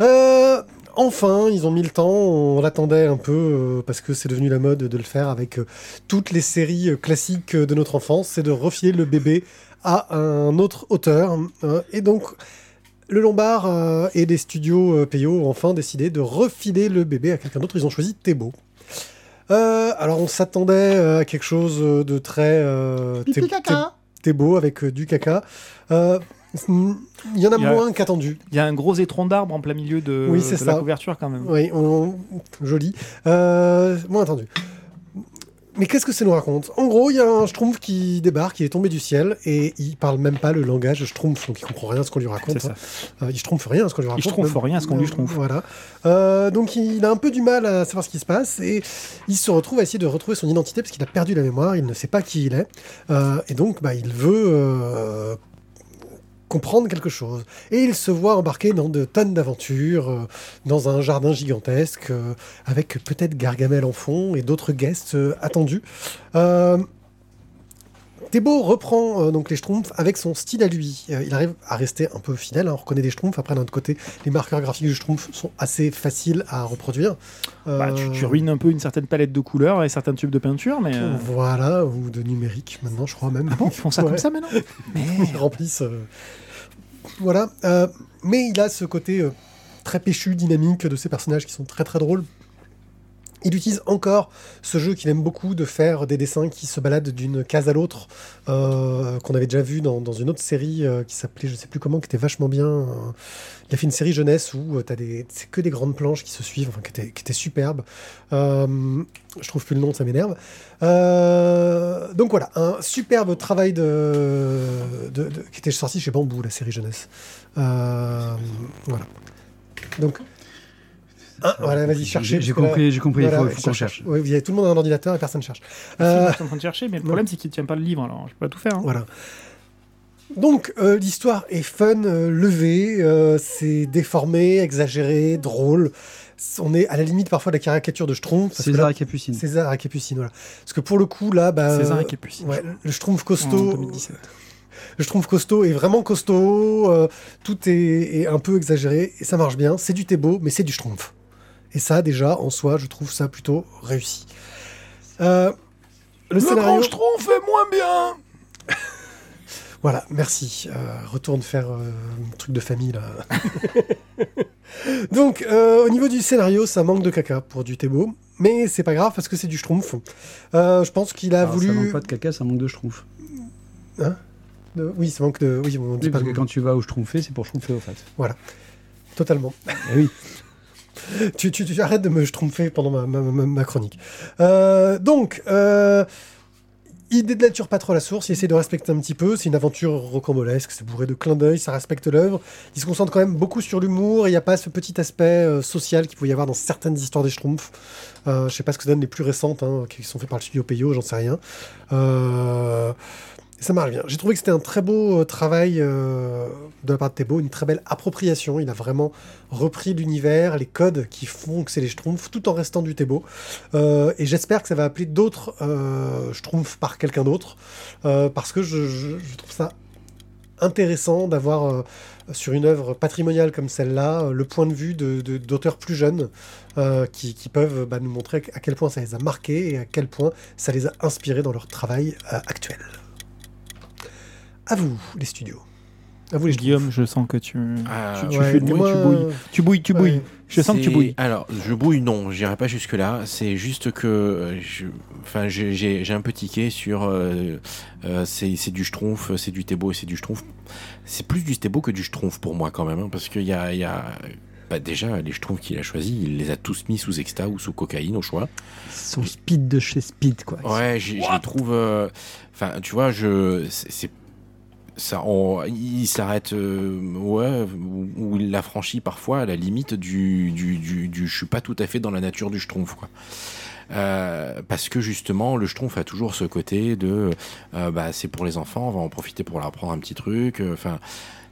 Speaker 1: Euh, enfin, ils ont mis le temps, on l'attendait un peu parce que c'est devenu la mode de le faire avec toutes les séries classiques de notre enfance, c'est de refier le bébé à un autre auteur. et donc, le Lombard et les studios Peyo ont enfin décidé de refiler le bébé à quelqu'un d'autre. Ils ont choisi Thébault. Euh, alors on s'attendait euh, à quelque chose de très euh, Thé- Thébault avec euh, du caca. Euh, Il y en a
Speaker 2: Il y a-
Speaker 1: moins qu'attendu.
Speaker 2: Il y a un gros étron d'arbre en plein milieu de,
Speaker 1: Oui,
Speaker 2: de la couverture quand même.
Speaker 1: Oui, on- joli. Euh, moins attendu. Mais qu'est-ce que ça nous raconte? En gros, il y a un Schtroumpf qui débarque, qui est tombé du ciel, et il parle même pas le langage Schtroumpf, donc il comprend rien à ce qu'on lui raconte.
Speaker 2: Ça.
Speaker 1: Euh, il Schtroumpf rien à ce qu'on lui raconte.
Speaker 2: Schtroumpf
Speaker 1: même.
Speaker 2: rien à ce qu'on lui Schtroumpf.
Speaker 1: Voilà. Euh, donc il a un peu du mal à savoir ce qui se passe, et il se retrouve à essayer de retrouver son identité parce qu'il a perdu la mémoire, il ne sait pas qui il est, Euh, et donc bah, il veut euh, comprendre quelque chose. Et il se voit embarqué dans de tonnes d'aventures, euh, dans un jardin gigantesque, euh, avec peut-être Gargamel en fond et d'autres guests euh, attendus. Thébault reprend euh, donc les Schtroumpfs avec son style à lui. Euh, il arrive à rester un peu fidèle. hein. On reconnaît des Schtroumpfs. Après, d'un autre côté, les marqueurs graphiques du Schtroumpf sont assez faciles à reproduire.
Speaker 2: Bah, tu, tu ruines un peu une certaine palette de couleurs et certains tubes de peinture, mais
Speaker 1: Voilà, ou de numérique maintenant, je crois même.
Speaker 2: ah bon, ils font ça [laughs]
Speaker 1: Ouais.
Speaker 2: comme ça maintenant? Mais [laughs]
Speaker 1: ils remplissent. Voilà. Euh, mais il a ce côté euh, très péchu, dynamique de ces personnages qui sont très très drôles. Il utilise encore ce jeu qu'il aime beaucoup de faire des dessins qui se baladent d'une case à l'autre, euh, qu'on avait déjà vu dans, une autre série euh, qui s'appelait, je sais plus comment, qui était vachement bien. euh. il a fait une série jeunesse où t'as des, c'est que des grandes planches qui se suivent, qui étaient, qui étaient superbes. Je trouve plus le nom, ça m'énerve. Donc voilà, un superbe travail de, qui était sorti chez Bambou, la série jeunesse. Voilà. Donc, ah, voilà, vas-y, cherchez.
Speaker 4: J'ai compris, j'ai compris. il faut, qu'on cherche.
Speaker 1: Oui, vous avez tout le monde a un ordinateur et personne cherche.
Speaker 2: Si,
Speaker 1: Euh,
Speaker 2: moi, je suis en train de chercher, mais le problème c'est qu'il ne tient pas le livre, alors je peux pas tout faire. hein.
Speaker 1: voilà. Donc, euh, l'histoire est fun, euh, levée, euh, c'est déformé, exagéré, drôle. On est à la limite parfois de la caricature de Schtroumpf. parce que
Speaker 4: César
Speaker 1: là-
Speaker 4: et Capucine.
Speaker 1: César et Capucine, voilà. Parce que pour le coup, là, bah,
Speaker 2: César
Speaker 1: euh,
Speaker 2: et Capucine.
Speaker 1: ouais, le Schtroumpf
Speaker 2: En
Speaker 1: costaud,
Speaker 2: 2017.
Speaker 1: le Schtroumpf costaud est vraiment costaud, euh, tout est, est un peu exagéré, et ça marche bien. C'est du Thébault, mais c'est du Schtroumpf. Et ça, déjà, en soi, je trouve ça plutôt réussi. Euh, le, scénario...
Speaker 2: Schtroumpf est moins bien [laughs]
Speaker 1: Voilà, merci. Euh, retourne faire euh, un truc de famille là. [laughs] Donc, euh, au niveau du scénario, ça manque de caca pour du Thébault, mais c'est pas grave parce que c'est du Schtroumpf. Euh, je pense qu'il a
Speaker 4: Alors, Ça
Speaker 1: voulu.
Speaker 4: manque pas de caca, ça manque de schtroumpf.
Speaker 1: de- Oui, ça manque de. Oui, on dit
Speaker 4: Oui,
Speaker 1: pas
Speaker 4: parce
Speaker 1: le
Speaker 4: que
Speaker 1: mot.
Speaker 4: quand tu vas au schtroumpfé, c'est pour schtroumpfer au fait.
Speaker 1: Totalement.
Speaker 4: Eh oui. [laughs]
Speaker 1: tu, arrêtes de me schtroumpfer pendant ma, chronique. Euh, donc, euh, il dénature pas trop la source, il essaie de respecter un petit peu. C'est une aventure rocambolesque, c'est bourré de clins d'œil, ça respecte l'œuvre. Il se concentre quand même beaucoup sur l'humour. Il n'y a pas ce petit aspect euh, social qu'il pouvait y avoir dans certaines histoires des Schtroumpfs. Je sais pas ce que ça donne les plus récentes, hein, qui sont faites par le studio Peyo, j'en sais rien. Euh, ça marche bien. J'ai trouvé que c'était un très beau euh, travail euh, de la part de Thébault, une très belle appropriation. Il a vraiment repris l'univers, les codes qui font que c'est les Schtroumpfs, tout en restant du Thébault. Euh, et j'espère que ça va appeler d'autres Schtroumpfs par quelqu'un d'autre, parce que je, trouve ça intéressant d'avoir sur une œuvre patrimoniale comme celle-là le point de vue d'auteurs plus jeunes qui, peuvent bah, nous montrer à quel point ça les a marqués et à quel point ça les a inspirés dans leur travail actuel. À vous, les studios. À vous, les
Speaker 2: Guillaume, je sens que tu,
Speaker 3: Ah,
Speaker 2: tu, tu
Speaker 1: Ouais,
Speaker 2: fais de
Speaker 1: moi,
Speaker 2: tu bouilles. Tu bouilles, tu
Speaker 1: ouais.
Speaker 2: bouilles. Je sens que tu bouilles.
Speaker 3: Alors, je bouille, non, j'irai pas jusque-là. C'est juste que, euh, je- enfin, j'ai- un peu tiqué sur. euh, euh, c'est c'est du Schtroumpf, c'est du Thébault et c'est du Schtroumpf. C'est plus du Thébault que du Schtroumpf pour moi quand même, hein, parce qu'il y a, il y a bah, déjà les Schtroumpfs qu'il a choisis, il les a tous mis sous exta ou sous cocaïne au choix.
Speaker 4: Son speed de chez Speed, quoi.
Speaker 3: Ouais, je les trouve. euh, Enfin, tu vois, je. C'est. Ça, il s'arrête, euh, ouais, ou, il l'a franchi parfois à la limite du, du, du, Je suis pas tout à fait dans la nature du Schtroumpf, quoi. Euh, parce que justement, le Schtroumpf a toujours ce côté de, euh, bah, c'est pour les enfants, on va en profiter pour leur apprendre un petit truc. Enfin,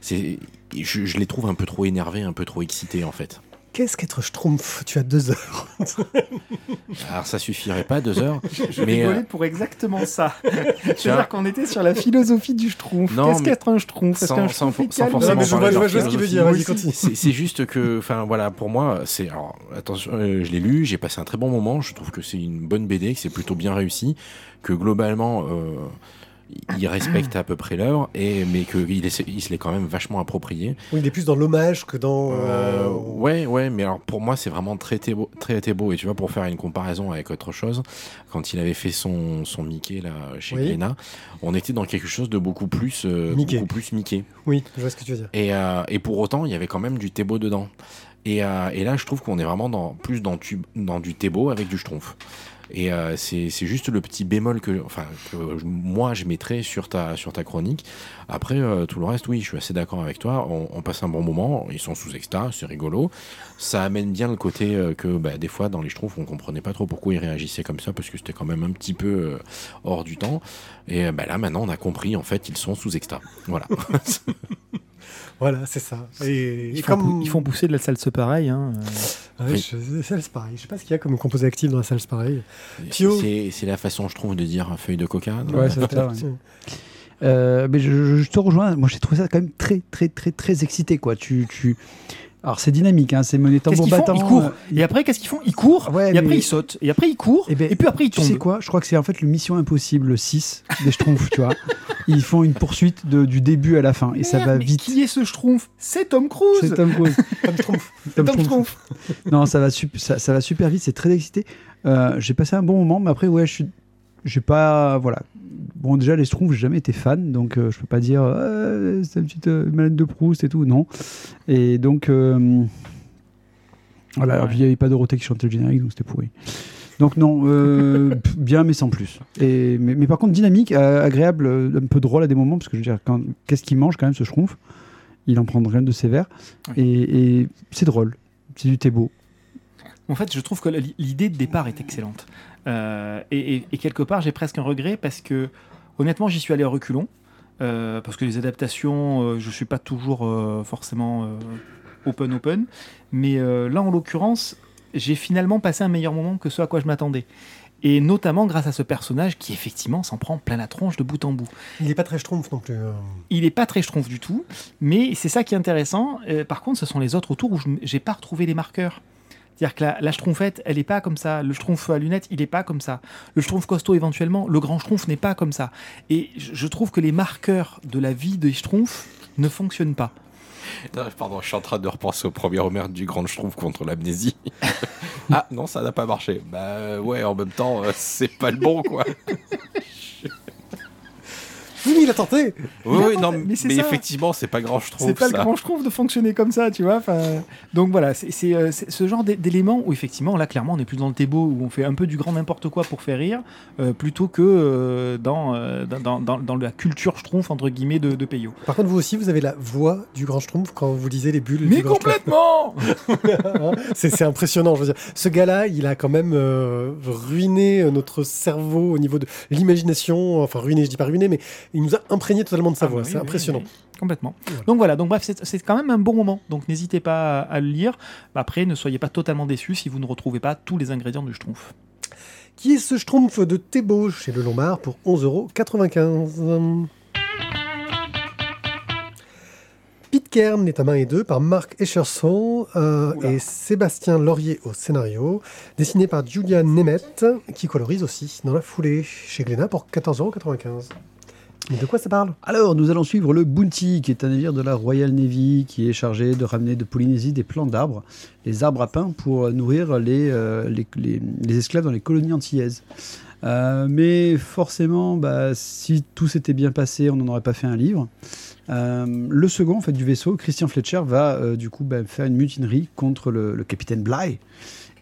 Speaker 3: c'est, je les trouve un peu trop énervés, un peu trop excités en fait.
Speaker 1: Qu'est-ce qu'être Schtroumpf? Tu as deux heures. [laughs]
Speaker 3: Alors ça suffirait pas deux heures, [laughs]
Speaker 2: Je
Speaker 3: mais euh,
Speaker 2: pour exactement ça. [laughs] C'est-à-dire qu'on était sur la philosophie du Schtroumpf. Qu'est-ce
Speaker 3: mais
Speaker 2: qu'être un Schtroumpf?
Speaker 3: Sans-
Speaker 2: qu'un
Speaker 3: sans-
Speaker 2: Schtroumpf est calme?
Speaker 3: forcément
Speaker 1: Non, mais je
Speaker 3: parler
Speaker 1: vois,
Speaker 3: de
Speaker 1: je vois
Speaker 3: leur
Speaker 1: ce qu'il veut
Speaker 3: philosophie.
Speaker 1: dire.
Speaker 3: C'est c'est juste que, enfin voilà, pour moi, c'est alors attention, euh, je l'ai lu, j'ai passé un très bon moment. Je trouve que c'est une bonne BD, que c'est plutôt bien réussi, que globalement euh, il respecte à peu près l'œuvre, et mais que il, se l'est quand même vachement approprié.
Speaker 1: Oui, il est plus dans l'hommage que dans.
Speaker 3: Euh,
Speaker 1: euh,
Speaker 3: ouais, ouais, mais alors pour moi c'est vraiment très beau, très beau. Et tu vois, pour faire une comparaison avec autre chose, quand il avait fait son son Mickey là chez
Speaker 1: Oui.
Speaker 3: Glénat, on était dans quelque chose de beaucoup plus euh,
Speaker 1: Mickey.
Speaker 3: beaucoup plus Mickey.
Speaker 1: Oui, je vois ce que tu veux dire.
Speaker 3: Et, euh, et pour autant, il y avait quand même du Thébault dedans. Et, et là, je trouve qu'on est vraiment dans, plus dans, tu- dans du Thébault avec du Schtroumpf. Et euh, c'est juste le petit bémol que, enfin, que moi je mettrais sur ta, sur ta chronique. Après, euh, tout le reste, oui, je suis assez d'accord avec toi. On, passe un bon moment, ils sont sous extra, c'est rigolo. Ça amène bien le côté euh, que bah, des fois, dans les Schtroumpfs, on comprenait pas trop pourquoi ils réagissaient comme ça, parce que c'était quand même un petit peu euh, hors du temps. Et bah, là, maintenant, on a compris, en fait, ils sont sous extra. Voilà. [laughs]
Speaker 1: Voilà, c'est ça. Et,
Speaker 2: Ils
Speaker 1: et
Speaker 2: font,
Speaker 1: comme.
Speaker 2: pou- ils font pousser de la salse pareil. Hein.
Speaker 1: oui, je, c'est pareil. Je sais pas ce qu'il y a comme composé actif dans la salle pareil.
Speaker 3: C'est-
Speaker 1: Pio.
Speaker 3: C'est c'est la façon, je trouve, de dire feuille de coca. non
Speaker 4: Ouais, c'est ça, ouais. Euh, mais je, je- je te rejoins. Moi, j'ai trouvé ça quand même très, très, très, très excité, quoi. Tu, tu... Alors, c'est dynamique, hein. C'est mené tambour battant.
Speaker 2: Ils courent. Et après, qu'est-ce qu'ils font? Ils courent.
Speaker 4: Ouais,
Speaker 2: et après, ils sautent. Et après, ils courent.
Speaker 4: Eh
Speaker 2: Et,
Speaker 4: ben,
Speaker 2: puis après, ils
Speaker 4: Tu
Speaker 2: tombent.
Speaker 4: sais quoi? Je crois que c'est en fait le Mission Impossible 6 des Schtroumpfs, tu vois. Ils font une poursuite de- du début à la fin et ça va
Speaker 2: mais
Speaker 4: vite.
Speaker 2: Qui est ce Schtroumpf? C'est Tom Cruise.
Speaker 4: C'est Tom Cruise. [laughs]
Speaker 1: Schtroumpf. [laughs]
Speaker 4: Tom
Speaker 2: Tom
Speaker 4: Schtroumpf.
Speaker 2: Schtroumpf.
Speaker 4: Non, ça va, sup- ça, ça va super vite, c'est très excité. Euh, j'ai passé un bon moment, mais après, ouais, je suis. J'ai pas. Voilà. Bon, déjà, les Schtroumpfs, j'ai jamais été fan, donc euh, je peux pas dire. Euh, c'est une petite euh, malade de Proust et tout, non. Et donc. euh, voilà,
Speaker 2: Ouais.
Speaker 4: il n'y avait pas Dorothée qui chantait le générique, donc c'était pourri. Donc, non, euh, [laughs] bien, mais sans plus. Et, mais, mais par contre, dynamique, euh, agréable, euh, un peu drôle à des moments, parce que je veux dire, quand- qu'est-ce qu'il mange quand même, ce Schtroumpf? Il en prend rien de sévère. Et, et c'est drôle. C'est du Thébault.
Speaker 2: En fait, je trouve que l'idée de départ est excellente. Euh, et, et- et quelque part, j'ai presque un regret parce que, honnêtement, j'y suis allé à reculons. euh, parce que les adaptations, euh, je suis pas toujours forcément open open. Mais là, en l'occurrence, j'ai finalement passé un meilleur moment que ce à quoi je m'attendais. Et notamment grâce à ce personnage qui, effectivement, s'en prend plein la tronche de bout en bout.
Speaker 1: Il est pas très Schtroumpf non plus.
Speaker 2: Il n'est pas très schtroumpf du tout, mais c'est ça qui est intéressant. Par contre, ce sont les autres autour où je n'ai pas retrouvé les marqueurs. C'est-à-dire que la, la schtroumpfette, elle n'est pas comme ça. Le schtroumpf à lunettes, il n'est pas comme ça. Le schtroumpf costaud, éventuellement, le grand schtroumpf n'est pas comme ça. Et je, trouve que les marqueurs de la vie des schtroumpfs ne fonctionnent pas.
Speaker 3: Non, pardon, je suis en train de repenser au premier Homer du Grand Schtroumpf contre l'amnésie. [laughs] ah non, ça n'a pas marché. Bah ouais, en même temps, euh, c'est pas le bon quoi. [laughs]
Speaker 1: Oui, mais il a tenté.
Speaker 3: Oui, oui, non,
Speaker 2: mais
Speaker 3: effectivement, c'est pas Grand Schtroumpf.
Speaker 2: C'est pas
Speaker 3: ça.
Speaker 2: le grand schtroumpf de fonctionner comme ça, tu vois. Enfin, donc voilà, c'est euh, ce genre d'é- d'éléments où effectivement, là, clairement, on est plus dans le Thébault où on fait un peu du grand n'importe quoi pour faire rire, euh, plutôt que euh, dans, euh, dans, dans, dans- la culture schtroumpf entre guillemets de, de Peyo.
Speaker 1: Par contre, vous aussi, vous avez la voix du grand Schtroumpf quand vous lisez les bulles.
Speaker 2: Mais
Speaker 1: du
Speaker 2: complètement [laughs]
Speaker 1: c'est impressionnant. Je veux dire, ce gars-là, il a quand même euh, ruiné notre cerveau au niveau de l'imagination. Enfin, ruiné, je dis pas ruiné, mais il nous a imprégné totalement de sa
Speaker 2: Ah
Speaker 1: voix.
Speaker 2: oui,
Speaker 1: c'est
Speaker 2: oui,
Speaker 1: impressionnant.
Speaker 2: oui, Complètement.
Speaker 1: Voilà.
Speaker 2: Donc voilà, donc bref, c'est quand même un bon moment. Donc n'hésitez pas à, le lire. Après, ne soyez pas totalement déçus si vous ne retrouvez pas tous les ingrédients du Schtroumpf.
Speaker 1: Qui est ce Schtroumpf de Thébault chez Le Lombard pour 11,95€ Pitcairn, est à main et deux, par Marc Escherson euh, et Sébastien Laurier au scénario, dessiné par Julia Nemeth, qui colorise aussi dans la foulée chez Glénat pour 14,95€. De quoi ça parle?
Speaker 4: Alors, nous allons suivre le Bounty, qui est un navire de la Royal Navy qui est chargé de ramener de Polynésie des plants d'arbres, les arbres à pain, pour nourrir les, euh, esclaves dans les colonies antillaises. Euh, mais forcément, bah, si tout s'était bien passé, on n'en aurait pas fait un livre. Euh, le second fait, du vaisseau, Christian Fletcher, va du coup bah, faire une mutinerie contre le, capitaine Bligh.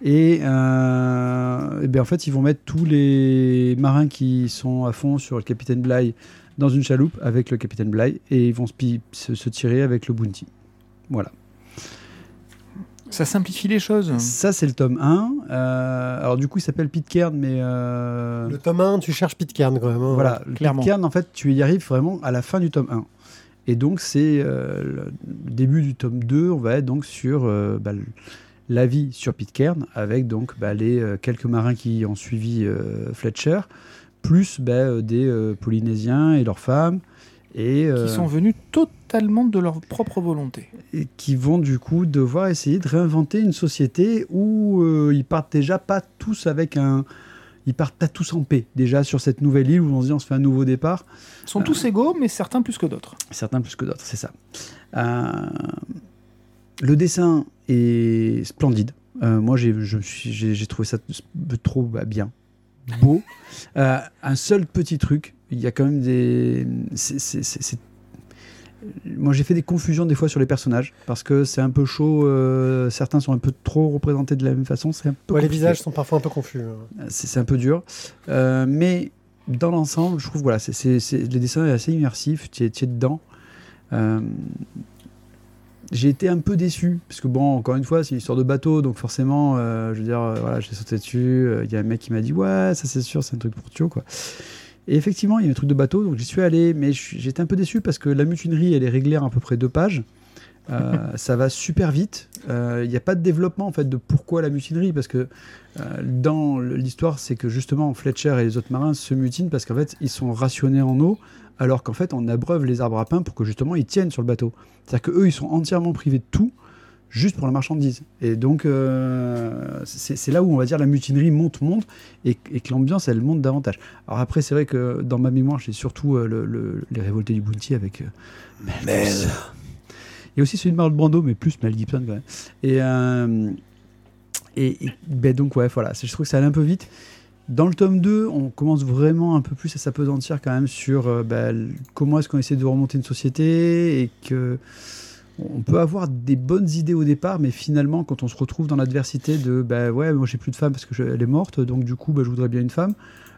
Speaker 4: Et, euh, bien, en fait, ils vont mettre tous les marins qui sont à fond sur le capitaine Bligh dans une chaloupe avec le capitaine Bligh et ils vont se, pi- se, se tirer avec le Bounty. Voilà.
Speaker 2: Ça simplifie les choses.
Speaker 4: Ça, c'est le tome 1. Euh, alors, du coup, il s'appelle Pitcairn, mais. euh,
Speaker 1: Le tome 1, tu cherches Pitcairn quand même. hein.
Speaker 4: Voilà,
Speaker 2: clairement.
Speaker 4: Pitcairn, en fait, tu y arrives vraiment à la fin du tome 1. Et donc, c'est euh, le début du tome 2, on va être donc sur euh, bah, la vie sur Pitcairn, avec donc bah, les euh, quelques marins qui ont suivi euh, Fletcher, plus bah, euh, des euh, Polynésiens et leurs femmes, et, euh,
Speaker 2: Qui sont venus totalement de leur propre volonté.
Speaker 4: et qui vont du coup devoir essayer de réinventer une société où ils partent déjà pas tous avec un... Ils partent pas tous en paix, déjà sur cette nouvelle île où on se dit on se fait un nouveau départ.
Speaker 2: Ils sont tous égaux, mais certains plus que d'autres.
Speaker 4: Certains plus que d'autres, c'est ça. Euh, le dessin est splendide. Euh, moi, j'ai trouvé ça trop bah, bien, beau. Euh, un seul petit truc, il y a quand même des. Moi, j'ai fait des confusions des fois sur les personnages parce que c'est un peu chaud. euh, certains sont un peu trop représentés de la même façon. C'est un peu
Speaker 1: Ouais, les visages sont parfois un peu confus. hein.
Speaker 4: C'est c'est un peu dur. Euh, mais dans l'ensemble, je trouve voilà, c'est c'est- c'est- le dessin est assez immersif, tu es, tu es dedans. J'ai été un peu déçu, parce que bon, encore une fois, c'est une histoire de bateau, donc forcément, euh, je veux dire, euh, voilà, j'ai sauté dessus. euh, Il y a un mec qui m'a dit, ouais, ça c'est sûr, c'est un truc pour Thio, quoi. Et effectivement, il y a un truc de bateau, donc j'y suis allé, mais j'étais un peu déçu parce que la mutinerie, elle est réglée en à peu près deux pages. Euh, [laughs] ça va super vite. Il n'y a pas de développement en fait de pourquoi la mutinerie, parce que dans l'histoire, c'est que justement Fletcher et les autres marins se mutinent parce qu'en fait ils sont rationnés en eau, alors qu'en fait on abreuve les arbres à pain pour que justement ils tiennent sur le bateau. C'est-à-dire que eux ils sont entièrement privés de tout, juste pour la marchandise. Et donc euh, c'est là où on va dire la mutinerie monte, monte, et, et que l'ambiance elle monte davantage. Alors après c'est vrai que dans ma mémoire j'ai surtout euh, le- le- les révoltés du Bounty avec euh, Mel Gibson. Il y a aussi celui de Marlon Brando, mais plus Mel Gibson quand même. Et, euh, et, et, ben donc, ouais, voilà, je trouve que ça allait un peu vite. Dans le tome 2, on commence vraiment un peu plus à s'apesantir quand même sur euh, l- comment est-ce qu'on essaie de remonter une société et que on peut avoir des bonnes idées au départ, mais finalement, quand on se retrouve dans l'adversité de ben ouais, moi j'ai plus de femme parce qu'elle est morte, donc du coup, ben, je voudrais bien une femme.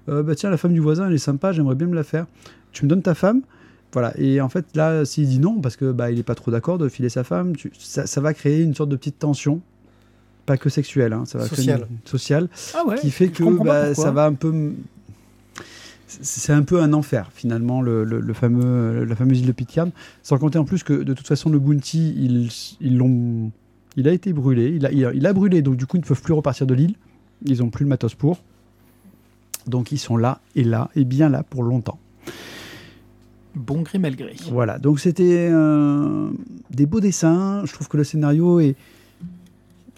Speaker 4: Euh, bah tiens, la femme du voisin, elle est sympa, j'aimerais bien me la faire. Tu me donnes ta femme? Voilà, et en fait, là, s'il dit non, parce que bah, il est pas trop d'accord de filer sa femme, ça va créer une sorte de petite tension, pas que sexuelle, hein, ça va une- sociale,
Speaker 2: Ah ouais
Speaker 4: qui fait que bah, ça va un peu. c'est- un peu un enfer finalement le, le- le fameux la fameuse île de Pitcairn. Sans compter en plus que de toute façon le Bounty ils ils l'ont il a été brûlé il a, il a il a brûlé donc du coup ils ne peuvent plus repartir de l'île ils ont plus le matos pour donc ils sont là et là et bien là pour longtemps.
Speaker 2: Bon gré mal gré.
Speaker 4: Voilà, donc c'était euh, des beaux dessins. Je trouve que le scénario est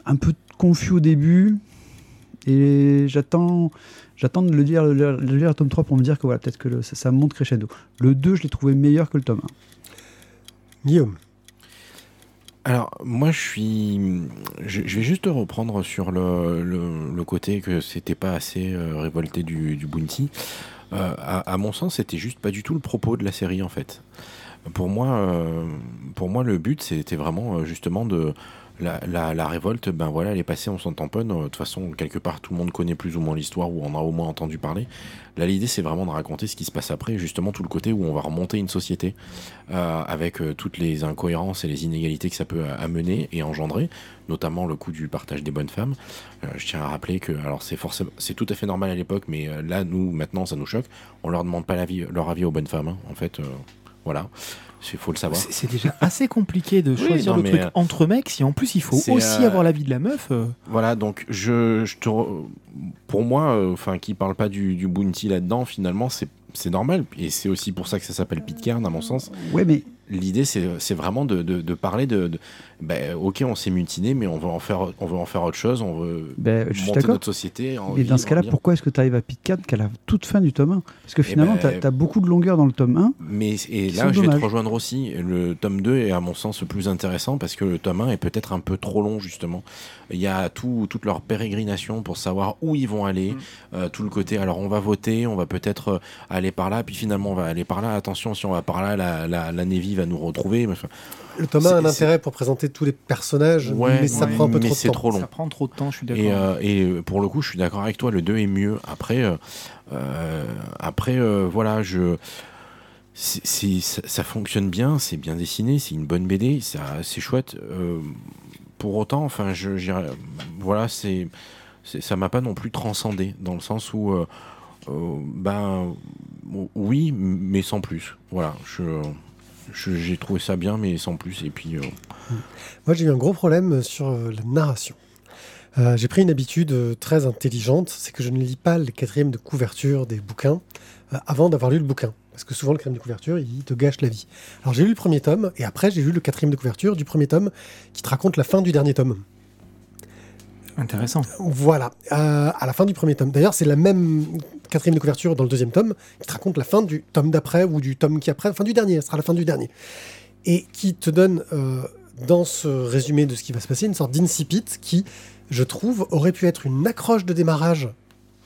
Speaker 4: un peu confus au début. Et j'attends, j'attends de le lire, le, lire- le lire le tome 3 pour me dire que voilà, peut-être que le- ça, ça monte crescendo. Le 2, je l'ai trouvé meilleur que le tome 1.
Speaker 1: Guillaume.
Speaker 3: Alors, moi, je suis. Je, je vais juste reprendre sur le, le, le côté que c'était pas assez euh, révolté du, du Bounty. Euh, à, à mon sens, c'était juste pas du tout le propos de la série, en fait. Pour moi, euh, pour moi le but, c'était vraiment justement de. La, la, la révolte, ben voilà, elle est passée, on s'en tamponne. De toute façon, quelque part, tout le monde connaît plus ou moins l'histoire ou en a au moins entendu parler. Là, l'idée, c'est vraiment de raconter ce qui se passe après, justement, tout le côté où on va remonter une société euh, avec euh, toutes les incohérences et les inégalités que ça peut euh, amener et engendrer, notamment le coup du partage des bonnes femmes. Euh, je tiens à rappeler que, alors c'est forcément, c'est tout à fait normal à l'époque, mais là, nous, maintenant, ça nous choque. On leur demande pas leur avis aux bonnes femmes, hein. en fait. voilà, il faut le savoir.
Speaker 2: C'est déjà assez compliqué de [laughs]
Speaker 3: Oui,
Speaker 2: choisir
Speaker 3: non,
Speaker 2: le truc
Speaker 3: euh,
Speaker 2: entre mecs si en plus il faut aussi
Speaker 3: euh,
Speaker 2: avoir l'avis de la meuf. euh,
Speaker 3: Voilà, donc je, je te, re- pour moi, euh, enfin, qui parle pas du, du bounty là-dedans, finalement, c'est normal, et c'est aussi pour ça que ça s'appelle Pitcairn, à mon sens.
Speaker 4: Ouais, mais
Speaker 3: L'idée, c'est c'est vraiment de, de, de parler de, de- ben, ok, on s'est mutiné, mais on veut en faire, on veut en faire autre chose, on veut
Speaker 4: ben, je suis
Speaker 3: monter
Speaker 4: d'accord.
Speaker 3: notre société. en
Speaker 4: Mais dans ce cas-là, pourquoi est-ce que tu arrives à Pitcairn qu'à la toute fin du tome 1 Parce que
Speaker 3: Eh
Speaker 4: finalement,
Speaker 3: ben,
Speaker 4: tu as, beaucoup de longueur dans le tome 1.
Speaker 3: Mais et là, je vais te rejoindre aussi. Le tome 2 est à mon sens le plus intéressant parce que le tome 1 est peut-être un peu trop long justement. Il y a tout, toute leur pérégrination pour savoir où ils vont aller,
Speaker 4: Mm.
Speaker 3: euh, tout le côté. Alors on va voter, on va peut-être euh, aller par là, puis finalement on va aller par là. Attention, si on va par là, la, la, la Navy va nous retrouver. Enfin,
Speaker 1: Le tome 1 a un intérêt pour présenter tous les personnages,
Speaker 3: Ouais,
Speaker 1: mais ça
Speaker 2: ouais,
Speaker 1: prend un peu
Speaker 3: mais
Speaker 1: trop de
Speaker 3: c'est
Speaker 1: temps.
Speaker 3: trop long.
Speaker 2: Ça prend trop de temps, je suis d'accord.
Speaker 3: Et, euh, et euh, pour le coup, je suis d'accord avec toi, le 2 est mieux. Après, euh, après euh, voilà, je. c'est- c'est- ça, ça fonctionne bien, c'est bien dessiné, c'est une bonne BD, c'est chouette. Euh, pour autant, enfin, je, voilà, c'est, ça m'a pas non plus transcendé dans le sens où, euh, euh, ben, oui, mais sans plus. Voilà, je- j'ai trouvé ça bien, mais sans plus. Et puis, euh,
Speaker 1: Moi, j'ai eu un gros problème sur euh, la narration. Euh, j'ai pris une habitude très intelligente, c'est que je ne lis pas les quatrièmes de couverture des bouquins avant d'avoir lu le bouquin. Parce que souvent, le quatrième de couverture, il te gâche la vie. Alors, j'ai lu le premier tome, et après, j'ai lu le quatrième de couverture du premier tome qui te raconte la fin du dernier tome.
Speaker 2: Intéressant.
Speaker 1: Voilà, euh, à la fin du premier tome. D'ailleurs, c'est la même quatrième de couverture dans le deuxième tome qui te raconte la fin du tome d'après ou du tome qui après, fin du dernier, ce sera la fin du dernier. Et qui te donne, euh, dans ce résumé de ce qui va se passer, une sorte d'incipit qui, je trouve, aurait pu être une accroche de démarrage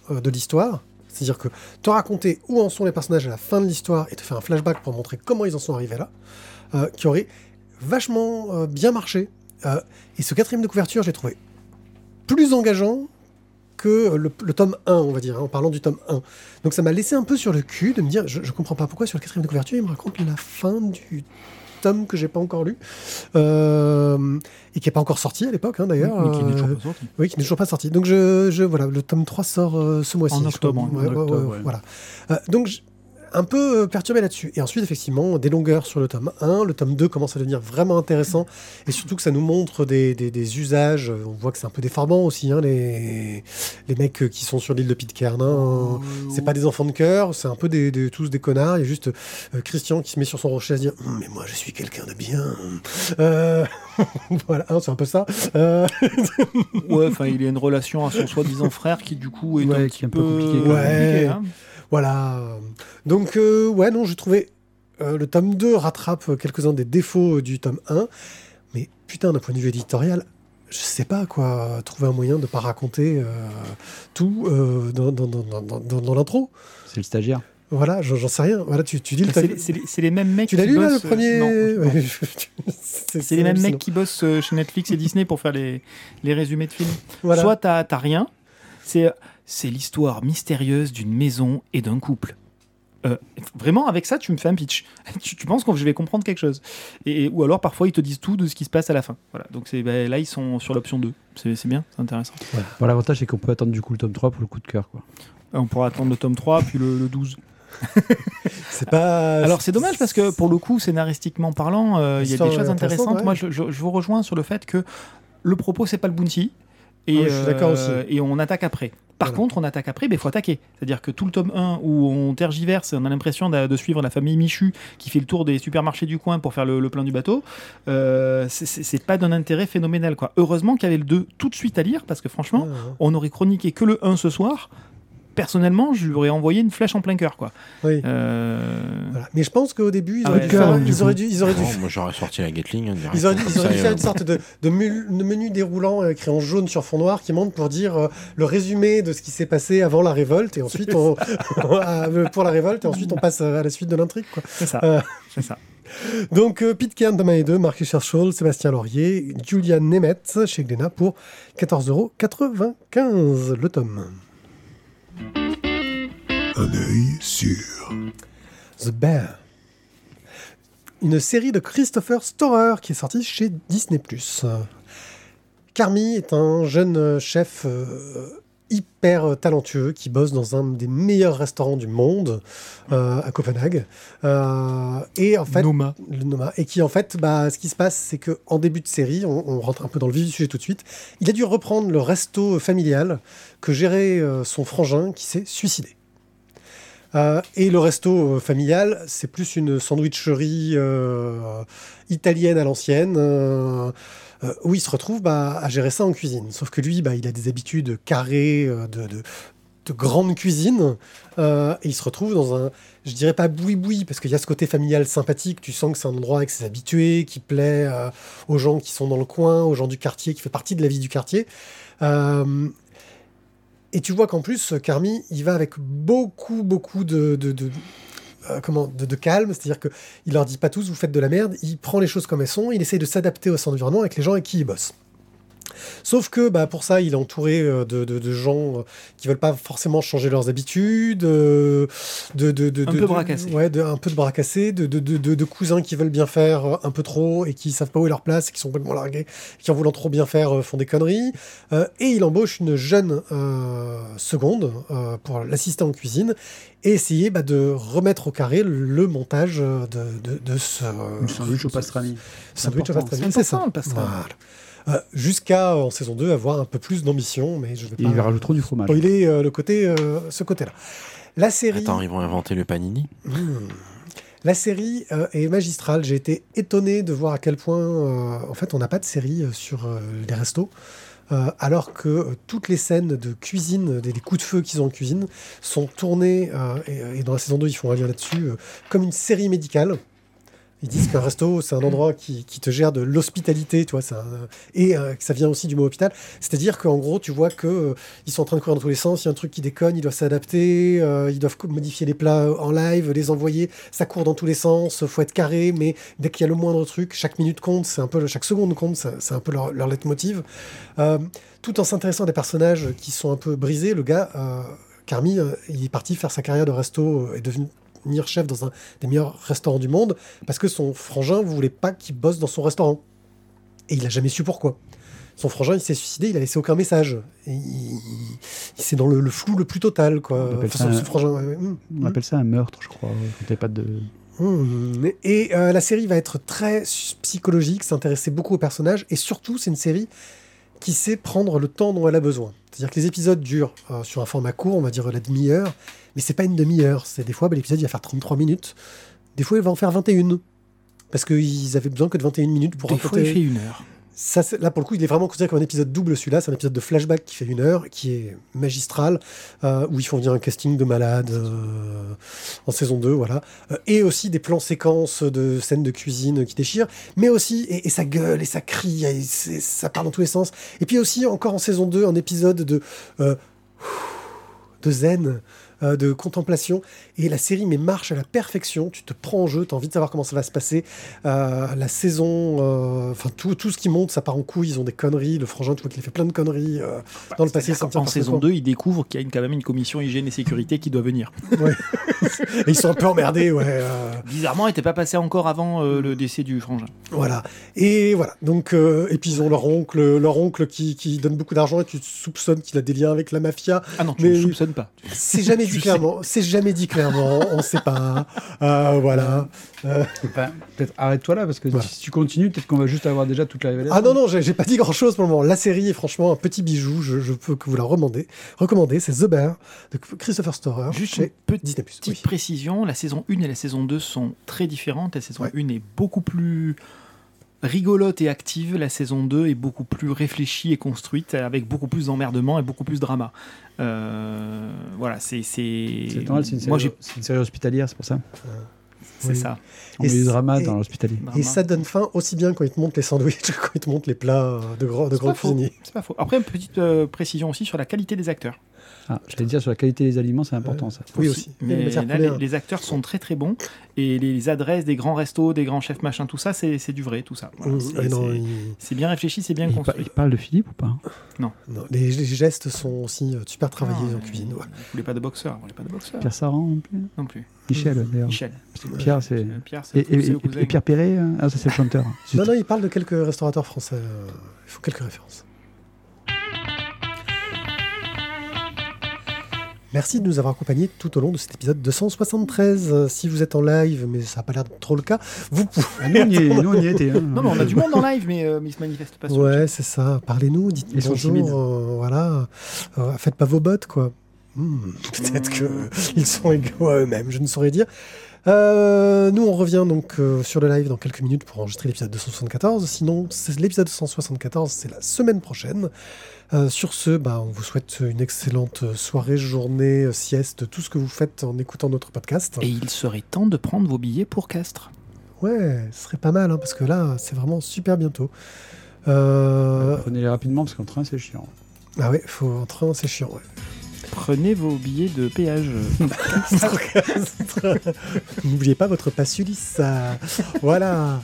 Speaker 1: euh, de l'histoire. C'est-à-dire que te raconter où en sont les personnages à la fin de l'histoire et te faire un flashback pour montrer comment ils en sont arrivés là, qui aurait vachement bien marché. Et ce quatrième de couverture, j'ai trouvé plus engageant que le, le tome 1, on va dire, hein, en parlant du tome 1. Donc ça m'a laissé un peu sur le cul de me dire, je, je comprends pas pourquoi sur le quatrième de couverture, il me raconte la fin du tome que j'ai pas encore lu, euh, et qui est pas encore sorti à l'époque, hein, d'ailleurs.
Speaker 2: Mais qui n'est toujours
Speaker 1: Euh,
Speaker 2: pas sorti.
Speaker 1: oui, qui n'est toujours pas sorti. Donc, je, je- voilà, le tome 3 sort euh, ce mois-ci.
Speaker 2: En octobre,
Speaker 1: crois.
Speaker 2: en
Speaker 1: Ouais, ouais,
Speaker 2: octobre,
Speaker 1: ouais,
Speaker 2: ouais.
Speaker 1: Voilà. Euh, donc, un peu euh, perturbé là-dessus. Et ensuite, effectivement, des longueurs sur le tome 1. Le tome 2 commence à devenir vraiment intéressant. Et surtout que ça nous montre des, des- des usages. On voit que c'est un peu déformant aussi, hein, les, les mecs euh, qui sont sur l'île de Pitcairn. hein. C'est pas des enfants de cœur, c'est un peu des, des- tous des connards. Il y a juste euh, Christian qui se met sur son rocher à se dire Hum, Mais moi, je suis quelqu'un de bien. Euh, [laughs] voilà, hein, c'est un peu ça. Euh, [laughs]
Speaker 2: Ouais, enfin, il a une relation à son soi-disant frère qui, du coup, est
Speaker 4: Ouais,
Speaker 2: un
Speaker 4: qui
Speaker 2: petit
Speaker 4: est un peu compliqué.
Speaker 1: Ouais. Voilà. Donc, euh, ouais, non, j'ai trouvé. euh, le tome 2 rattrape euh, quelques-uns des défauts du tome 1. Mais putain, d'un point de vue éditorial, je sais pas quoi. Trouver un moyen de pas raconter euh, tout euh, dans, dans, dans, dans, dans- dans l'intro.
Speaker 4: C'est le stagiaire.
Speaker 1: Voilà, j'en sais rien. Voilà, tu, tu dis le.
Speaker 2: C'est les- c'est les, mêmes mecs
Speaker 1: Tu l'as
Speaker 2: qui
Speaker 1: lu là, le
Speaker 2: bossent,
Speaker 1: premier. Ouais, [laughs] C'est
Speaker 2: les mêmes mecs qui bossent chez Netflix et Disney pour faire les, les résumés de films.
Speaker 1: Voilà.
Speaker 2: Soit t'as t'as rien, c'est c'est l'histoire mystérieuse d'une maison et d'un couple. Euh, vraiment, avec ça, tu me fais un pitch. [laughs] tu, tu penses que je vais comprendre quelque chose. Et, ou alors, parfois, ils te disent tout de ce qui se passe à la fin. Voilà. Donc ben, là, ils sont sur l'option 2. C'est bien, c'est intéressant.
Speaker 4: Bon, L'avantage, c'est qu'on peut attendre du coup le tome 3 pour le coup de cœur. Quoi.
Speaker 2: On pourra attendre le tome 3, puis le, le 12. [laughs]
Speaker 1: C'est pas. [laughs]
Speaker 2: Alors c'est dommage parce que pour le coup, scénaristiquement parlant, euh, il y a des choses intéressantes.
Speaker 1: ouais.
Speaker 2: Moi, je, je- je vous rejoins sur le fait que le propos, c'est pas le bounty. Et,
Speaker 1: Ouais, je suis d'accord aussi.
Speaker 2: et on attaque après. Par
Speaker 1: Voilà.
Speaker 2: contre, on attaque après, il faut attaquer. C'est-à-dire que tout le tome 1 où on tergiverse, on a l'impression de, de suivre la famille Michu qui fait le tour des supermarchés du coin pour faire le, le plein du bateau, euh, c'est- pas d'un intérêt phénoménal. Quoi. Heureusement qu'il y avait le 2 tout de suite à lire parce que franchement,
Speaker 1: ouais.
Speaker 2: on aurait chroniqué que le 1 ce soir. Personnellement, je lui aurais envoyé une flèche en plein cœur. Quoi.
Speaker 1: Oui.
Speaker 2: Euh,
Speaker 1: Voilà. Mais je pense qu'au début, ils
Speaker 2: Ah
Speaker 1: auraient,
Speaker 2: ouais,
Speaker 1: dû, faire- ils auraient dû, ils auraient dû
Speaker 3: non, moi j'aurais sorti la Gatling. hein.
Speaker 1: Ils auraient, dû- ils
Speaker 3: Comme
Speaker 1: auraient dû
Speaker 3: ça,
Speaker 1: faire
Speaker 3: euh,
Speaker 1: une sorte de, de mul- de menu déroulant euh, écrit en jaune sur fond noir qui montre pour dire euh, le résumé de ce qui s'est passé avant la révolte et ensuite on, [laughs] à- pour la révolte et ensuite on passe à la suite de l'intrigue. quoi.
Speaker 2: c'est ça.
Speaker 1: Euh.
Speaker 2: C'est ça.
Speaker 1: Donc euh, Pete Kern, Thomas et 2, Marc Richard Scholl, Sébastien Laurier, Julian Nemeth chez Glénat pour 14,95€ le tome.
Speaker 5: Un œil sur.
Speaker 1: The Bear. Une série de Christopher Storer qui est sortie chez Disney+. Carmi est un jeune chef euh, hyper talentueux qui bosse dans un des meilleurs restaurants du monde euh, à Copenhague. Euh, et en fait,
Speaker 2: Noma.
Speaker 1: le Noma. Et qui, en fait, bah, ce qui se passe, c'est que en début de série, on, on rentre un peu dans le vif du sujet tout de suite, il a dû reprendre le resto familial que gérait euh, son frangin qui s'est suicidé. Euh, et le resto euh, familial, c'est plus une sandwicherie euh, italienne à l'ancienne, où il se retrouve bah, à gérer ça en cuisine. Sauf que lui, bah, il a des habitudes carrées de, de, de grande cuisine, et il se retrouve dans un, je dirais pas boui-boui, parce qu'il y a ce côté familial sympathique, tu sens que c'est un endroit avec ses habitués, qui plaît aux gens qui sont dans le coin, aux gens du quartier, qui fait partie de la vie du quartier. Et tu vois qu'en plus, Carmi, il va avec beaucoup, beaucoup de, euh, comment, de, calme. C'est-à-dire qu'il leur dit pas tous, vous faites de la merde. Il prend les choses comme elles sont. Il essaye de s'adapter à son environnement avec les gens avec qui il bosse. Sauf que bah, pour ça, il est entouré euh, de, de- de gens euh, qui veulent pas forcément changer leurs habitudes, euh, de, de, de,
Speaker 2: Un peu
Speaker 1: de-
Speaker 2: bras cassés.
Speaker 1: ouais, de- un peu de bras cassés, de, de, de, de- de cousins qui veulent bien faire un peu trop et qui savent pas où est leur place, qui sont complètement largués, qui en voulant trop bien faire font des conneries. Euh, et il embauche une jeune euh, seconde euh, pour l'assister en cuisine et essayer bah, de remettre au carré le montage de, de, de ce
Speaker 4: sandwich au pastrami.
Speaker 1: sandwich au pastrami,
Speaker 2: c'est
Speaker 1: ça.
Speaker 2: pastrami.
Speaker 1: Voilà. Euh, Jusqu'à en saison 2 avoir un peu plus d'ambition, mais je vais pas
Speaker 4: il rajouteront du fromage.
Speaker 1: spoiler euh, le côté, euh, ce côté-là. La série,
Speaker 3: Attends, ils vont inventer le panini
Speaker 1: Hmm. la série euh, est magistrale. J'ai été étonné de voir à quel point, euh, en fait, on n'a pas de série euh, sur euh, les restos. euh, alors que euh, toutes les scènes de cuisine, des, des coups de feu qu'ils ont en cuisine, sont tournées, euh, et, et dans la saison 2, ils font un lien là-dessus, euh, comme une série médicale. Ils disent qu'un resto, c'est un endroit qui, qui te gère de l'hospitalité, tu vois, et euh, ça vient aussi du mot hôpital. C'est-à-dire qu'en gros, tu vois que euh, ils sont en train de courir dans tous les sens, il y a un truc qui déconne, ils doivent s'adapter, euh, ils doivent modifier les plats en live, les envoyer, ça court dans tous les sens, faut être carré, mais dès qu'il y a le moindre truc, chaque minute compte, c'est un peu chaque seconde compte, c'est un peu leur, leur leitmotiv. Euh, tout en s'intéressant à des personnages qui sont un peu brisés, le gars, euh, Carmi, euh, il est parti faire sa carrière de resto euh, et devenir chef dans un des meilleurs restaurants du monde parce que son frangin voulait pas qu'il bosse dans son restaurant. Et il a jamais su pourquoi. Son frangin, il s'est suicidé, il a laissé aucun message. Et il, il- c'est dans le, le flou le plus total, quoi.
Speaker 4: On appelle
Speaker 1: Enfin,
Speaker 4: ça un-
Speaker 1: son frangin, ouais, ouais.
Speaker 4: On appelle ça un meurtre, je crois, quand t'as pas de.
Speaker 1: Hum, Et euh, la série va être très psychologique, s'intéresser beaucoup aux personnages, et surtout, c'est une série qui sait prendre le temps dont elle a besoin. C'est-à-dire que les épisodes durent euh, sur un format court, on va dire la demi-heure, mais c'est pas une demi-heure. C'est des fois, bah, l'épisode il va faire 33 minutes, des fois il va en faire 21. Parce qu'ils avaient besoin que de 21 minutes pour
Speaker 2: Des fois, il fait une heure.
Speaker 1: Là, pour le coup, il est vraiment considéré comme un épisode double, celui-là. C'est un épisode de flashback qui fait une heure, qui est magistral, euh, où ils font venir un casting de malades euh, en saison 2, voilà. Euh, et aussi des plans séquences de scènes de cuisine qui déchirent, mais aussi, et, et ça gueule, et ça crie, et ça part dans tous les sens. Et puis aussi, encore en saison 2, un épisode de, de zen, euh, de contemplation. Et la série mais marche à la perfection. Tu te prends en jeu, tu as envie de savoir comment ça va se passer. Euh, la saison, euh, enfin tout, tout ce qui monte, ça part en couille. Ils ont des conneries. Le frangin, tu vois qu'il a fait plein de conneries euh, dans le passé.
Speaker 2: En saison
Speaker 1: par
Speaker 2: 2, il découvre qu'il y a une- quand même une commission hygiène et sécurité qui doit venir.
Speaker 1: Ouais. [laughs] Et ils sont un peu emmerdés, ouais.
Speaker 2: Bizarrement, elle n'était pas passé encore avant le décès du frangin.
Speaker 1: Voilà. Et voilà. Donc, et puis ils ont leur oncle, leur oncle qui, qui donne beaucoup d'argent et tu soupçonnes qu'il a des liens avec la mafia.
Speaker 2: Ah non, tu
Speaker 1: Mais-
Speaker 2: ne soupçonnes pas.
Speaker 1: C'est jamais [laughs] dit clairement. C'est jamais dit clairement. On sait pas. Euh, voilà. Euh,
Speaker 4: peut-être arrête-toi là, parce que
Speaker 1: Voilà.
Speaker 4: si tu continues, peut-être qu'on va juste avoir déjà toute la révélation.
Speaker 1: Ah non, non, j'ai pas dit grand chose pour le moment. La série est franchement un petit bijou. Je, je peux que vous la recommander. Recommander, c'est The Bear de Christopher Storer
Speaker 2: Juste une
Speaker 1: chez
Speaker 2: petite
Speaker 1: Disney+.
Speaker 2: Petite
Speaker 1: Oui.
Speaker 2: précision, la saison 1 et la saison 2 sont très différentes. La saison
Speaker 1: Ouais.
Speaker 2: 1 est beaucoup plus rigolote et active. La saison 2 est beaucoup plus réfléchie et construite, avec beaucoup plus d'emmerdement et beaucoup plus de drama. Euh, voilà, c'est... C'est
Speaker 4: C'est normal, c'est une, série-
Speaker 2: j'ai...
Speaker 4: c'est une série hospitalière, c'est pour ça.
Speaker 2: C'est
Speaker 1: Oui.
Speaker 2: ça.
Speaker 4: On
Speaker 1: Et
Speaker 4: met du
Speaker 1: c'est-
Speaker 4: drama
Speaker 1: et-
Speaker 4: dans l'hospitalier.
Speaker 1: Et ça donne faim aussi bien quand ils te montrent les sandwichs que quand ils te montrent les plats euh, de, grands de
Speaker 2: C'est
Speaker 1: grands
Speaker 2: pas faux.
Speaker 1: cuisiniers.
Speaker 2: C'est pas faux. Après, une petite euh, précision aussi sur la qualité des acteurs.
Speaker 4: Ah, J'allais dire sur la qualité des aliments, c'est important ça.
Speaker 1: Oui, aussi.
Speaker 2: Mais là, les, acteurs sont très très bons. Et les, les adresses des grands restos, des grands chefs, machin, tout ça, c'est c'est du vrai, tout ça. Voilà,
Speaker 1: Mmh,
Speaker 2: c'est-
Speaker 1: il-
Speaker 2: bien réfléchi, c'est bien
Speaker 4: Il,
Speaker 2: construit.
Speaker 4: il parle de Philippe ou pas?
Speaker 1: Non, les, les gestes sont aussi euh, super travaillés
Speaker 2: Non,
Speaker 1: en
Speaker 2: euh,
Speaker 1: cuisine. ouais.
Speaker 2: Vous voulez pas de boxeur, vous voulez pas de boxeur.
Speaker 4: Pierre Saran non plus?
Speaker 2: Non plus.
Speaker 4: Michel d'ailleurs.
Speaker 2: Michel.
Speaker 4: Pierre, c'est.
Speaker 2: Euh,
Speaker 4: Et, et- et Pierre Perret hein? Ah, ça c'est le chanteur.
Speaker 1: Non, non, il parle de quelques restaurateurs français. euh, il faut quelques références. Merci de nous avoir accompagnés tout au long de cet épisode 273. Euh, Si vous êtes en live, mais ça n'a pas l'air trop le cas, vous pouvez.
Speaker 4: Ah, nous, on y, est- nous, on y était. hein.
Speaker 2: Non, mais on a du monde en live, mais, euh, mais ils se manifestent pas sur le
Speaker 1: Ouais, c'est ça. Parlez-nous, dites-nous
Speaker 4: Ils sont
Speaker 1: bonjour.
Speaker 4: timides.
Speaker 1: euh, voilà. Euh, faites pas vos bottes, quoi. Hmm, [laughs] Peut-être que ils sont égaux à eux-mêmes, je ne saurais dire. Euh, nous, on revient donc euh, sur le live dans quelques minutes pour enregistrer l'épisode 274. Sinon, c'est l'épisode 274, c'est la semaine prochaine. Euh, sur ce, bah, on vous souhaite une excellente soirée, journée, sieste, tout ce que vous faites en écoutant notre podcast.
Speaker 2: Et il serait temps de prendre vos billets pour Castres.
Speaker 1: Ouais, ce serait pas mal, hein, parce que là, c'est vraiment super bientôt. Euh,
Speaker 4: Prenez-les rapidement parce qu'en train c'est chiant.
Speaker 1: Ah ouais, faut en train, c'est chiant. Ouais.
Speaker 2: Prenez vos billets de péage. [laughs]
Speaker 1: N'oubliez pas votre passe Ulysse. Voilà.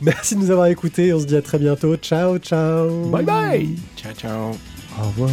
Speaker 1: Merci de nous avoir écoutés. On se dit à très bientôt. Ciao, ciao.
Speaker 2: Bye bye
Speaker 3: Ciao, ciao.
Speaker 1: Au revoir.